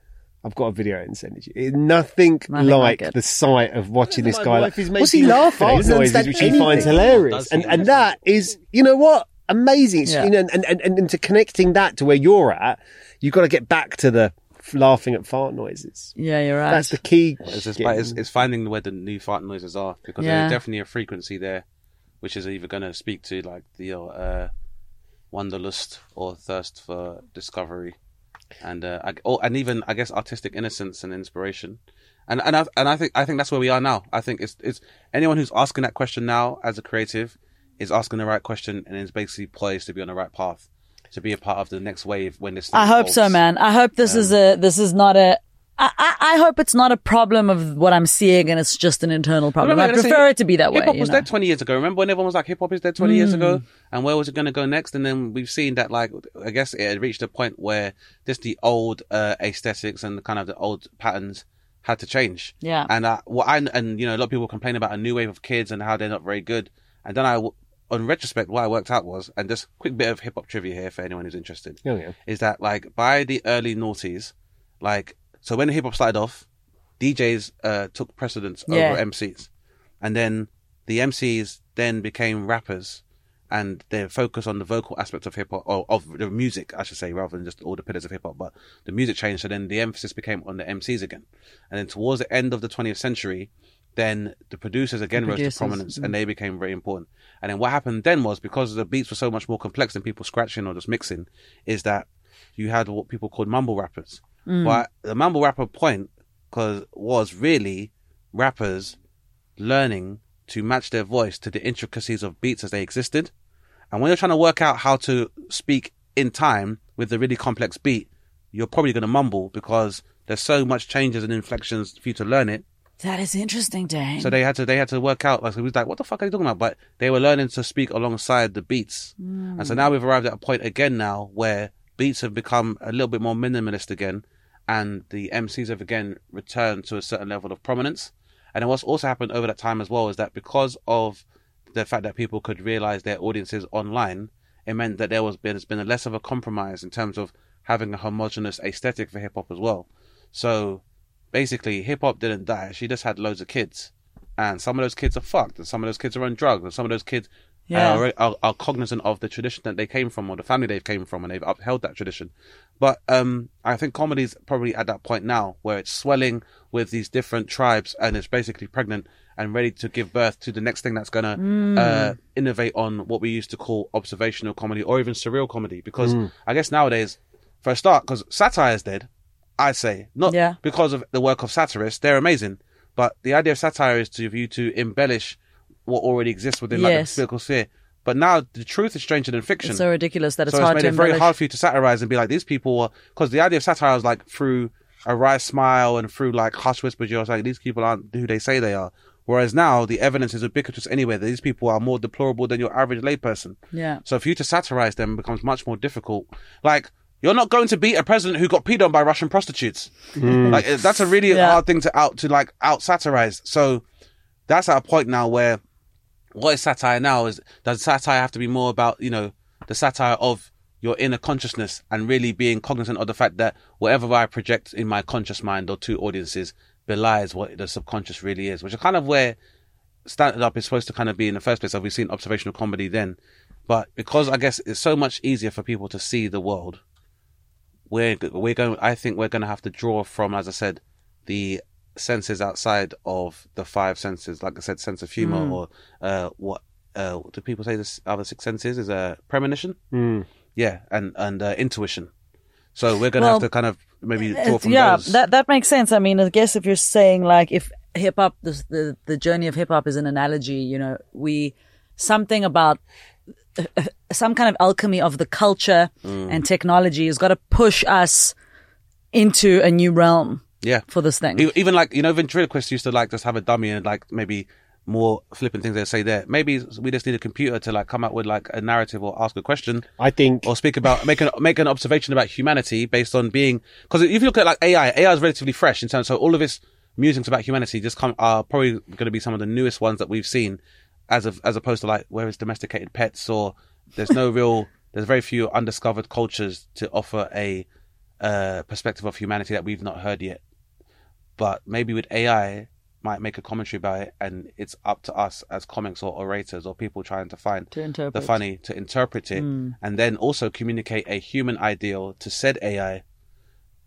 I've got a video and send it to you. Nothing,
Nothing
like
like
the sight of watching this guy. Like, what's he laughing? fart noises, understand which he finds hilarious. And and that is, you know what, amazing.
Yeah.
you know, and, and and and to connecting that to where you're at, you've got to get back to the laughing at fart noises.
Yeah, you're right.
That's the key.
It's, just, but it's, it's finding where the new fart noises are because
Yeah.
there's definitely a frequency there, which is either going to speak to like the uh, wanderlust or thirst for discovery, and uh, I, or, and even I guess artistic innocence and inspiration. And and I and I think I think that's where we are now. I think it's it's anyone who's asking that question now as a creative is asking the right question and is basically poised to be on the right path to be a part of the next wave when this. thing
I hope so, man. I hope this is a this is not a. I, I, I hope it's not a problem of what I'm seeing and it's just an internal problem. I
let's say
prefer it to be that way.
Hip hop
you
was
know?
dead 20 years ago. Remember when everyone was like, hip hop is dead 20 years ago?
Hmm.
And where was it going to go next? And then we've seen that, like, I guess it had reached a point where just the old uh, aesthetics and the kind of the old patterns had to change.
Yeah.
And uh, what I, and, you know, a lot of people complain about a new wave of kids and how they're not very good. And then I, on retrospect, what I worked out was, and just quick bit of hip hop trivia here for anyone who's interested
Oh, yeah.
is that like by the early noughties, like so when hip hop started off, DJs uh, took precedence
Yeah.
over MCs, and then the MCs then became rappers, and their focus on the vocal aspect of hip hop or of the music, I should say, rather than just all the pillars of hip hop. But the music changed, so then the emphasis became on the MCs again, and then towards the end of the 20th century. Then the producers again
The
rose to prominence,
mm.
and they became very important. And then what happened then was because the beats were so much more complex than people scratching or just mixing, is that you had what people called mumble rappers. Mm. But the mumble rapper point cause, was really rappers learning to match their voice to the intricacies of beats as they existed. And when you're trying to work out how to speak in time with a really complex beat, you're probably going to mumble because there's so much changes and inflections for you to learn it
That is interesting, Dane.
So they had to they had to work out like it was like what the fuck are you talking about? But they were learning to speak alongside the beats, and so mm. now we've arrived at a point again now where beats have become a little bit more minimalist again, and the MCs have again returned to a certain level of prominence. And what's also happened over that time as well is that because of the fact that people could realize their audiences online, it meant that there was there's been a less of a compromise in terms of having a homogenous aesthetic for hip hop as well. So basically, hip hop didn't die. She just had loads of kids, and some of those kids are fucked, and some of those kids are on drugs, and some of those kids
Yeah.
are, are are cognizant of the tradition that they came from or the family they came from, and they've upheld that tradition. But um, I think comedy's probably at that point now where it's swelling with these different tribes, and it's basically pregnant and ready to give birth to the next thing that's gonna uh, innovate on what we used to call observational comedy or even surreal comedy. Because I guess nowadays, for a start, because satire is dead, I say not
Yeah.
because of the work of satirists; they're amazing. But the idea of satire is to for you to embellish what already exists within like
Yes.
the political sphere. But now the truth is stranger than fiction.
it's so ridiculous that it's
so
hard
it's
to
made it very hard for you to satirize and be like these people were because the idea of satire is like through a wry smile and through like hush whispers you're like these people aren't who they say they are whereas now the evidence is ubiquitous anyway that these people are more deplorable than your average layperson
Yeah.
so for you to satirize them becomes much more difficult like you're not going to beat a president who got peed on by Russian prostitutes. Like eh, that's a really
Yeah.
hard thing to out to like out satirize. So that's at a point now where what is satire now is does satire have to be more about you know the satire of your inner consciousness and really being cognizant of the fact that whatever I project in my conscious mind or to audiences belies what the subconscious really is, which is kind of where stand up is supposed to kind of be in the first place. Have we seen observational comedy then? But because I guess it's so much easier for people to see the world, we're we're going. I think we're going to have to draw from, as I said, the senses outside of the five senses. Like I said, sense of humor or uh, what uh, do people say? This other six senses is a premonition. Yeah, and and uh, intuition. So we're going to
Well,
have to kind of maybe draw
It's-
from
yeah,
those.
that that makes sense. I mean, I guess if you're saying like if hip hop, the, the the journey of hip hop is an analogy. You know, we something about uh, some kind of alchemy of the culture
Mm.
and technology has got to push us into a new realm
yeah,
for this thing.
E- Even like you know, ventriloquists used to like just have a dummy and like maybe more flippant things they say there. Maybe we just need a computer to like come up with like a narrative or ask a question
I think
or speak about make an make an observation about humanity based on being because if you look at like AI, AI is relatively fresh in terms. So all of its musings about humanity just come are probably going to be some of the newest ones that we've seen, as of as opposed to like where it's domesticated pets or there's no real there's very few undiscovered cultures to offer a uh, perspective of humanity that we've not heard yet. But maybe with AI might make a commentary about it and it's up to us as comics or orators or people trying to find
To interpret.
the funny to interpret it and then also communicate a human ideal to said AI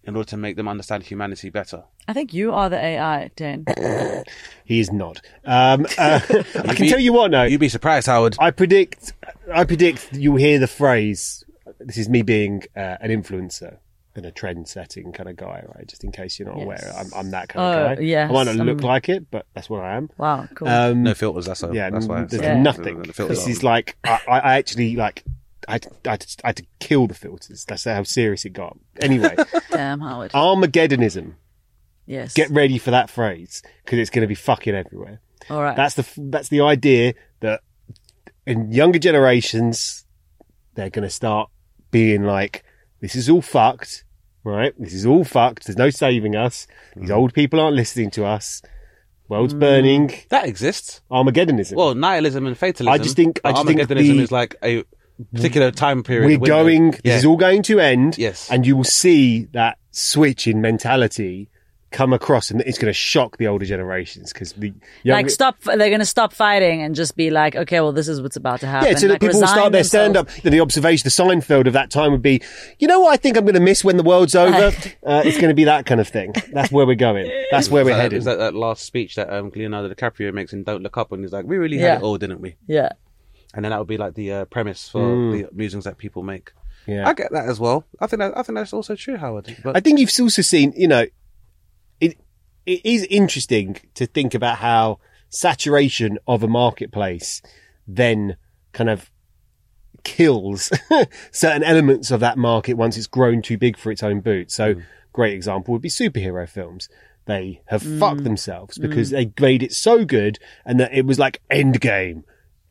in order to make them understand humanity better.
I think you are the AI, Dan.
he is not. Um, uh, I can
be-
tell you what, no.
You'd be surprised, Howard.
I predict, I predict you'll hear the phrase. This is me being uh, an influencer and a trend-setting kind of guy, right? Just in case you're not
Yes.
aware, I'm, I'm that kind
Oh,
of guy.
yes,
I might not look
um,
like it, but that's what I am.
Wow, cool.
Um,
no filters. That's a,
yeah,
that's why.
there's
Yeah.
nothing.
The
This
are-
is like I, I I actually like. I had, to, I, had to, I had to kill the filters. That's how serious it got. Anyway,
Damn, Howard.
Armageddonism.
yes.
Get ready for that phrase because it's going to be fucking everywhere.
All right.
That's the that's the idea that in younger generations they're going to start being like, "This is all fucked, right? This is all fucked. There's no saving us. These old people aren't listening to us. World's
Mm.
burning.
that exists.
Armageddonism.
Well, nihilism and fatalism.
I just think- I
but
just think
Armageddonism
the-
is like a particular time period.
we're
window.
going.
Yeah.
This is all going to end.
Yes.
and you will see that switch in mentality come across, and it's going to shock the older generations because the younger,
like stop. They're going to stop fighting and just be like, okay, well, this is what's about to happen.
Yeah, so that people will start their stand up. The observation, the Seinfeld of that time would be, you know what I think I'm going to miss when the world's over? uh, it's going to be that kind of thing. That's where we're going. That's where we're
Is that,
headed.
is that that last speech that um, Leonardo DiCaprio makes in Don't Look Up and he's like, "We really
Yeah.
had it all, didn't we?"
Yeah.
And then that would be like the uh, premise for the musings that people make.
Mm. Yeah.
I get that as well. I think that, I think that's also true, Howard. But
I think you've also seen, you know, it it is interesting to think about how saturation of a marketplace then kind of kills certain elements of that market once it's grown too big for its own boot. So, great example would be superhero films. they have
Mm.
fucked themselves because they made it so good and that it was like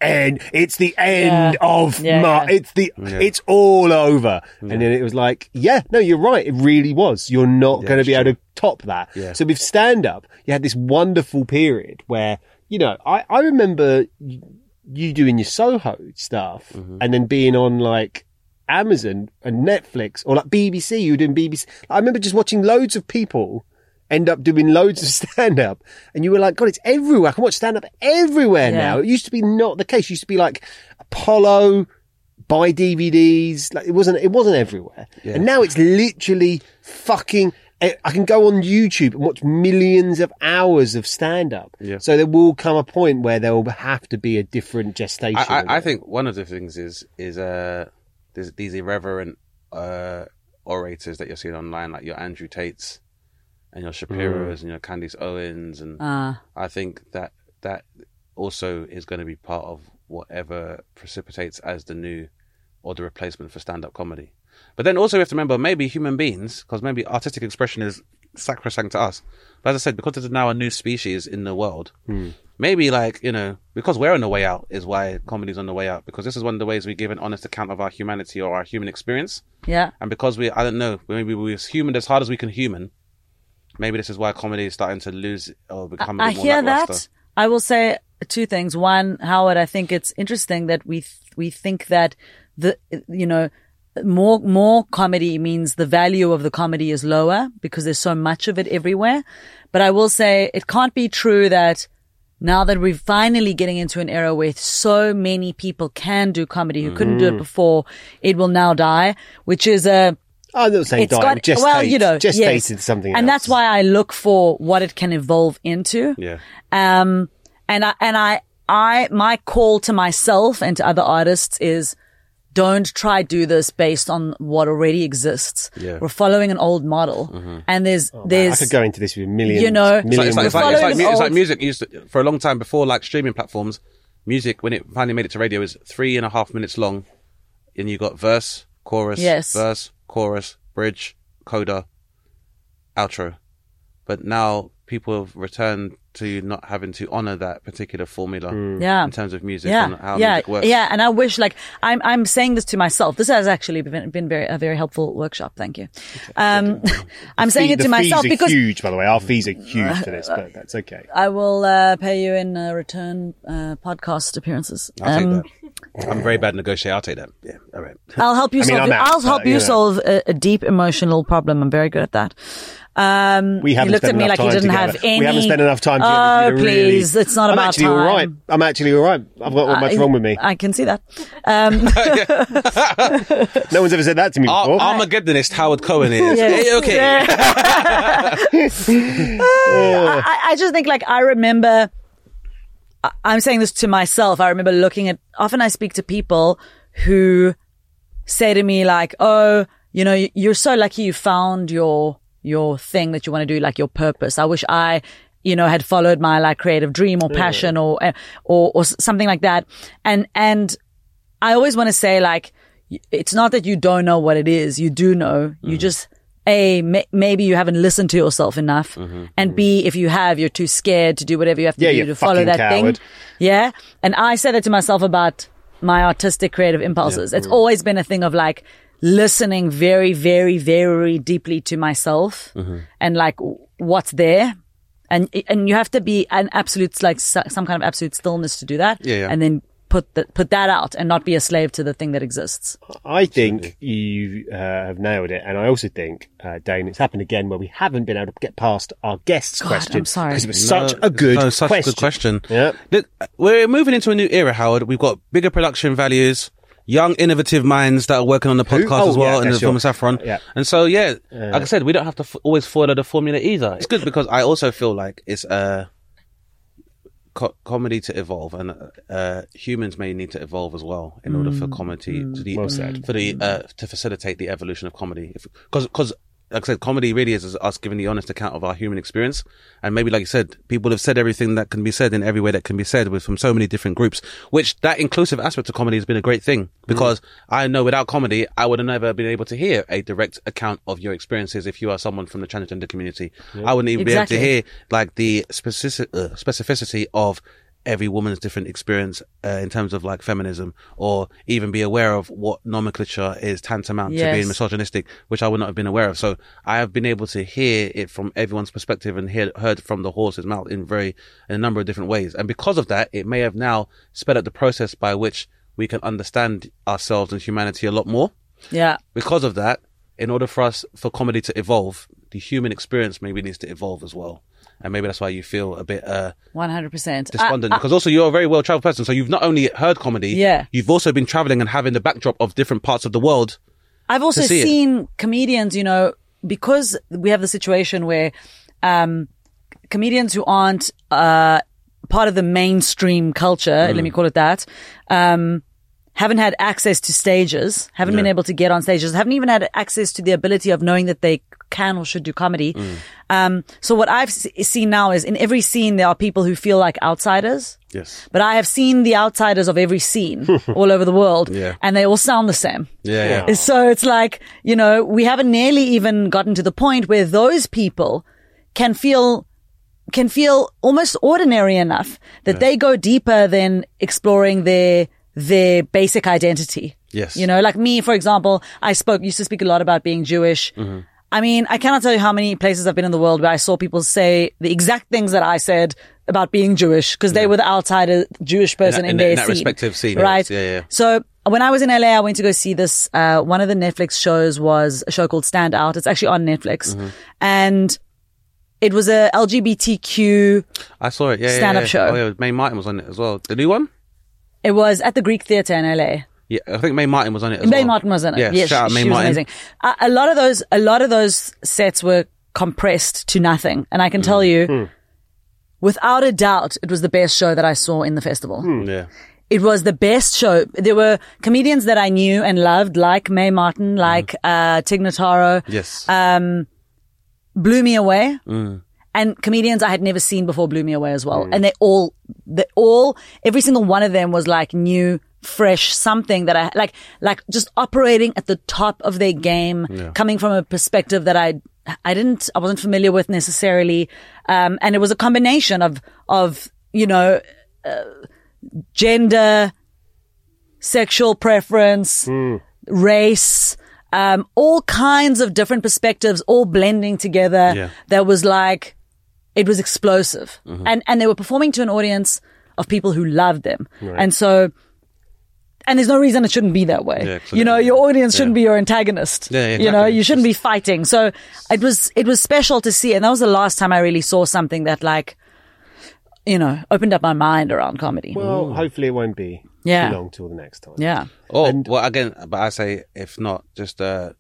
end. And it's the end
Yeah.
of
Yeah,
Mar-
yeah.
it's the it's all over. And then it was like, yeah, no, you're right. It really was. You're not
Yeah,
going to
it's
be able to top that.
Yeah.
So with stand up, you had this wonderful period where, you know, I, I remember you doing your Soho stuff
Mm-hmm.
and then being on like Amazon and Netflix or like BBC, you were doing BBC. I remember just watching loads of people end up doing loads of stand up and you were like, God, it's everywhere. I can watch stand up everywhere
Yeah.
now. It used to be not the case. It used to be like Apollo, buy DVDs. Like it wasn't, it wasn't everywhere. And now it's literally fucking, I I can go on YouTube and watch millions of hours of stand up.
Yeah.
So there will come a point where there will have to be a different gestation.
I, I, I think one of the things is is uh these irreverent uh orators that you're seeing online, like your Andrew Tates and your Shapiro's and your Candace Owens, and
Ah.
I think that that also is going to be part of whatever precipitates as the new or the replacement for stand-up comedy. But then also we have to remember maybe human beings, because maybe artistic expression is sacrosanct to us. But as I said, because there's now a new species in the world, maybe like, you know, because we're on the way out is why comedy's on the way out. Because this is one of the ways we give an honest account of our humanity or our human experience.
Yeah.
And because we, I don't know, maybe we're as human as hard as we can human. Maybe this is why comedy is starting to lose or become a
I
more
hear that. I will say two things. One, Howard, I think it's interesting that we th- we think that the you know more more comedy means the value of the comedy is lower because there's so much of it everywhere. But I will say it can't be true that now that we're finally getting into an era where so many people can do comedy who couldn't do it mm. before, it will now die, which is a
I'm not saying
it's
die,
got
just
well, you know,
just
yes.
something
and
else.
that's why I look for what it can evolve into.
Yeah.
Um, and I, and I, I, my call to myself and to other artists is don't try do this based on what already exists.
Yeah.
We're following an old model and there's, there's I
could go into this with millions.
you know,
It's like,
millions
it's, like, it's, like, it's, like,
following
it's like music used to, for a long time before like streaming platforms. Music when it finally made it to radio is three and a half minutes long, and you got verse, chorus,
Yes.
verse, chorus, bridge, coda, outro. But now people have returned to not having to honor that particular formula
Yeah.
in terms of music
yeah,
and how
yeah,
music works.
yeah. And I wish, like, I'm, I'm saying this to myself. This has actually been, been very, a very helpful workshop. Thank you. Um, I'm saying it to myself
are
because
huge, by the way. Our fees are huge for this, but that's okay.
I will uh, pay you in uh, return uh, podcast appearances.
I'll
Um,
take that. I'm a very bad negotiator. I'll take that. Yeah, all right.
I'll help you
I mean,
solve.
I'm out,
I'll help
but,
you
you know.
solve a, a deep emotional problem. I'm very good at that. Um,
We haven't
you looked
spent
at me
enough
like you
time
didn't
together.
have any.
We haven't spent enough time
Oh,
together. for you to really-
please! It's not
I'm
about
actually
time.
all right. I'm actually all right. I've got not much
I-
wrong with me.
I can see that. Um,
no one's ever said that to me
Ar-
before.
Armageddonist Howard Cohen is.
Yes.
Hey, okay.
I, I just think like I remember. I'm saying this to myself. I remember looking at. Often I speak to people who say to me like, "Oh, you know, you're so lucky you found your your thing that you want to do, like your purpose. I wish I." You know, had followed my like creative dream or passion or, or, or something like that. And, and I always want to say like, it's not that you don't know what it is. You do know.
Mm.
You just, A, may, maybe you haven't listened to yourself enough. And B, if you have, you're too scared to do whatever you have to
Mm-hmm. Yeah,
do to follow that
coward.
thing. Yeah. And I said that to myself about my artistic creative impulses. It's always been a thing of like listening very, very, very deeply to myself
Mm-hmm.
and like what's there. And, and you have to be an absolute, like so- some kind of absolute stillness to do that.
Yeah, yeah.
And then put the, put that out and not be a slave to the thing that exists.
I think you uh, have nailed it, and I also think, uh, Dane, it's happened again where we haven't been able to get past our guest's
God,
question
I'm sorry.
because it was such a good
no, such
question.
a good question.
Yeah.
Look, we're moving into a new era, Howard. We've got bigger production values, young, innovative minds that are working on the podcast
Oh,
as well,
yeah,
and
okay,
the
sure.
film Saffron.
Yeah.
And so, yeah, like I said, we don't have to f- always follow the formula either. It's good because I also feel like it's uh, co- comedy to evolve, and uh, humans may need to evolve as well in order for comedy to the
Well
for the uh, to facilitate the evolution of comedy. Because because like I said, comedy really is us giving the honest account of our human experience. And maybe, like you said, people have said everything that can be said in every way that can be said with from so many different groups, which that inclusive aspect of comedy has been a great thing because I know without comedy, I would have never been able to hear a direct account of your experiences if you are someone from the transgender community. I wouldn't even
Exactly.
be able to hear like the specific, uh, specificity of every woman's different experience uh, in terms of like feminism or even be aware of what nomenclature is tantamount to being misogynistic which i would not have been aware of so i have been able to hear it from everyone's perspective and hear heard from the horse's mouth in very in a number of different ways and because of that it may have now sped up the process by which we can understand ourselves and humanity a lot more
Yeah.
because of that, in order for us for comedy to evolve, the human experience maybe needs to evolve as well. And maybe that's why you feel a bit uh,
100%.
despondent because also you're a very well traveled person. So you've not only heard comedy,
Yeah.
you've also been traveling and having the backdrop of different parts of the world.
I've also
see it.
seen comedians, you know, because we have the situation where um, comedians who aren't uh, part of the mainstream culture,
Mm.
let me call it that, um, haven't had access to stages, haven't been able to get on stages, haven't even had access to the ability of knowing that they can or should do comedy.
Mm.
Um, so what I've s- seen now is in every scene there are people who feel like outsiders.
Yes.
But I have seen the outsiders of every scene all over the world,
Yeah.
and they all sound the same.
Yeah, yeah.
So it's like, you know, we haven't nearly even gotten to the point where those people can feel can feel almost ordinary enough that they go deeper than exploring their their basic identity.
Yes.
You know, like me, for example, I spoke used to speak a lot about being Jewish.
Mm-hmm.
I mean, I cannot tell you how many places I've been in the world where I saw people say the exact things that I said about being Jewish because they were the outsider Jewish person in,
in that-
their
in that
scene,
respective scene,
right?
yeah, yeah.
So when I was in LA, I went to go see this. Uh, one of the Netflix shows was a show called Stand Out. It's actually on Netflix,
Mm-hmm.
and it was a LGBTQ.
I saw it. Yeah, yeah,
Stand-up
yeah.
show.
Oh, yeah, Mae Martin was on it as well. The new one?
It was at the Greek Theatre in LA.
Yeah, I think Mae Martin was on it as
May
well.
Martin was in it.
Yeah,
yes,
shout out
she,
May
she was
Martin.
amazing. A, a lot of those, a lot of those sets were compressed to nothing, and I can tell
Mm.
you, hmm. without a doubt, it was the best show that I saw in the festival. Hmm.
Yeah.
It was the best show. There were comedians that I knew and loved, like Mae Martin, mm. like uh, Tig Notaro,
Yes.
Um, blew me away. Mm. And comedians I had never seen before blew me away as well. And they all, they all, every single one of them was like new, fresh, something that I, like, like just operating at the top of their game, coming from a perspective that I, I didn't, I wasn't familiar with necessarily. Um, and it was a combination of, of, you know, uh, gender, sexual preference, race, um, all kinds of different perspectives, all blending together.
Yeah.
That was like, it was explosive. And, and they were performing to an audience of people who loved them. And so, and there's no reason it shouldn't be that way.
Yeah,
you know, your audience
Yeah.
shouldn't be your antagonist.
Yeah, yeah,
You know, you shouldn't be fighting. So it was, it was special to see. And that was the last time I really saw something that like, you know, opened up my mind around comedy.
Well, hopefully it won't be
Yeah.
too long till the next time.
yeah.
Oh, well, again, but I say, if not, just uh,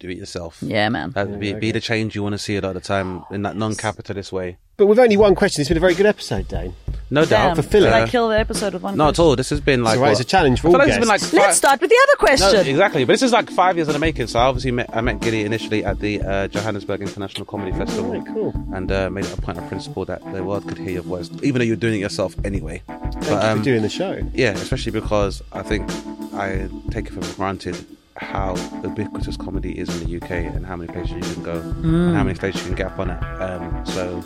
do it yourself.
Yeah, man.
Uh, be, be the change you want to see at the time in that non-capitalist way.
But with only one question, it's been a very good episode, Dane.
No doubt.
Damn.
Philip.
Did I
Uh,
kill the episode with one
not at
question?
all. This has been like
all right,
what?
it's a challenge for
I feel
all
like it's been like
guests.
Let's start with the other question.
No, exactly. But this is like five years in the making. So I obviously met, I met Gilly initially at the uh, Johannesburg International Comedy Festival.
Right, cool.
And uh, made it a point of principle that the world could hear your voice, even though you're doing it yourself anyway.
Thank
But,
you
um,
for doing the show.
yeah, especially because I think I take it for granted how ubiquitous comedy is in the UK and how many places you can go and how many stages you can get up on it. Um, so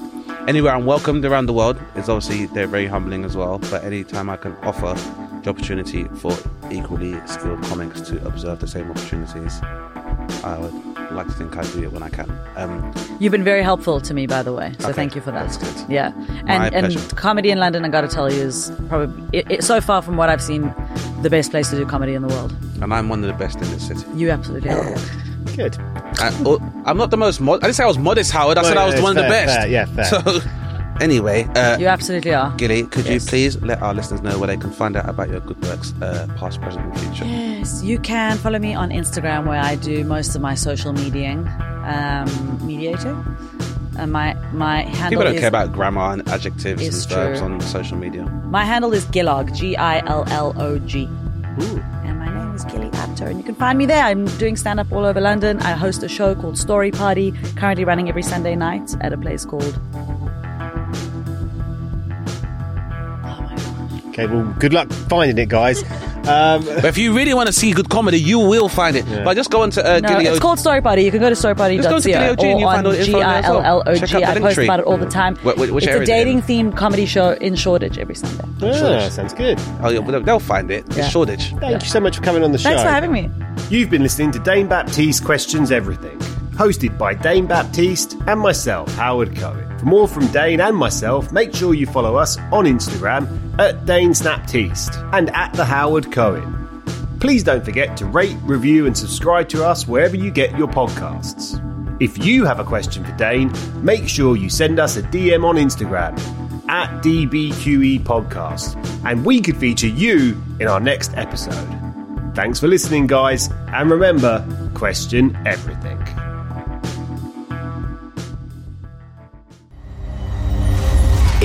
anywhere I'm welcomed around the world is obviously they're very humbling as well. But anytime I can offer the opportunity for equally skilled comics to observe the same opportunities, I would like to think I do it when I can. Um,
You've been very helpful to me, by the way. So
Okay,
thank you for that.
that's good.
Yeah,
My
and and
pleasure.
comedy in London, I got to tell you, is probably it, it, so far from what I've seen, the best place to do comedy in the world.
and I'm one of the best in this city.
You absolutely are.
Good.
I, oh, I'm not the most mod. I didn't say I was modest, Howard. I said
No,
I was
no,
one of the best.
fair, yeah, fair.
So, anyway, uh,
You absolutely are.
Gilly, could
Yes.
you please let our listeners know where they can find out about your good works, uh, past, present, and future?
Yes, you can follow me on Instagram where I do most of my social mediating, um, mediator. And my my handle
People don't
is
care about grammar and adjectives and verbs on social media.
my handle is Gillog, G I L L O G, and my name is Gilly. Centre. And you can find me there. I'm doing stand up all over London. I host a show called Story Party, currently running every Sunday night at a place called.
Okay, well, good luck finding it, guys. Um,
But if you really want to see good comedy, you will find it. But just go on to uh,
No,
Gilly
it's
OG.
called Story Party. You can go to storyparty.co
Just go to Gilly OG
or
you'll find all
on
the info there as well.
G-I-L-L-O-G.
Check out the
I
link
post about it all the time.
Wh- wh- which
it's a
is it in?
dating themed comedy show in Shoreditch every Sunday.
ah, sounds good.
Oh, yeah, well, they'll find it. It's
Yeah.
Shoreditch.
Thank you so much for coming on the show.
Thanks for having me.
You've been listening to Dane Baptiste Questions Everything, hosted by Dane Baptiste and myself, Howard Cohen. For more from Dane and myself, make sure you follow us on Instagram at Dane Baptiste and at the Howard Cohen. Please don't forget to rate, review, and subscribe to us wherever you get your podcasts. If you have a question for Dane, make sure you send us a DM on Instagram at DBQE Podcast, and we could feature you in our next episode. Thanks for listening, guys, and remember question everything.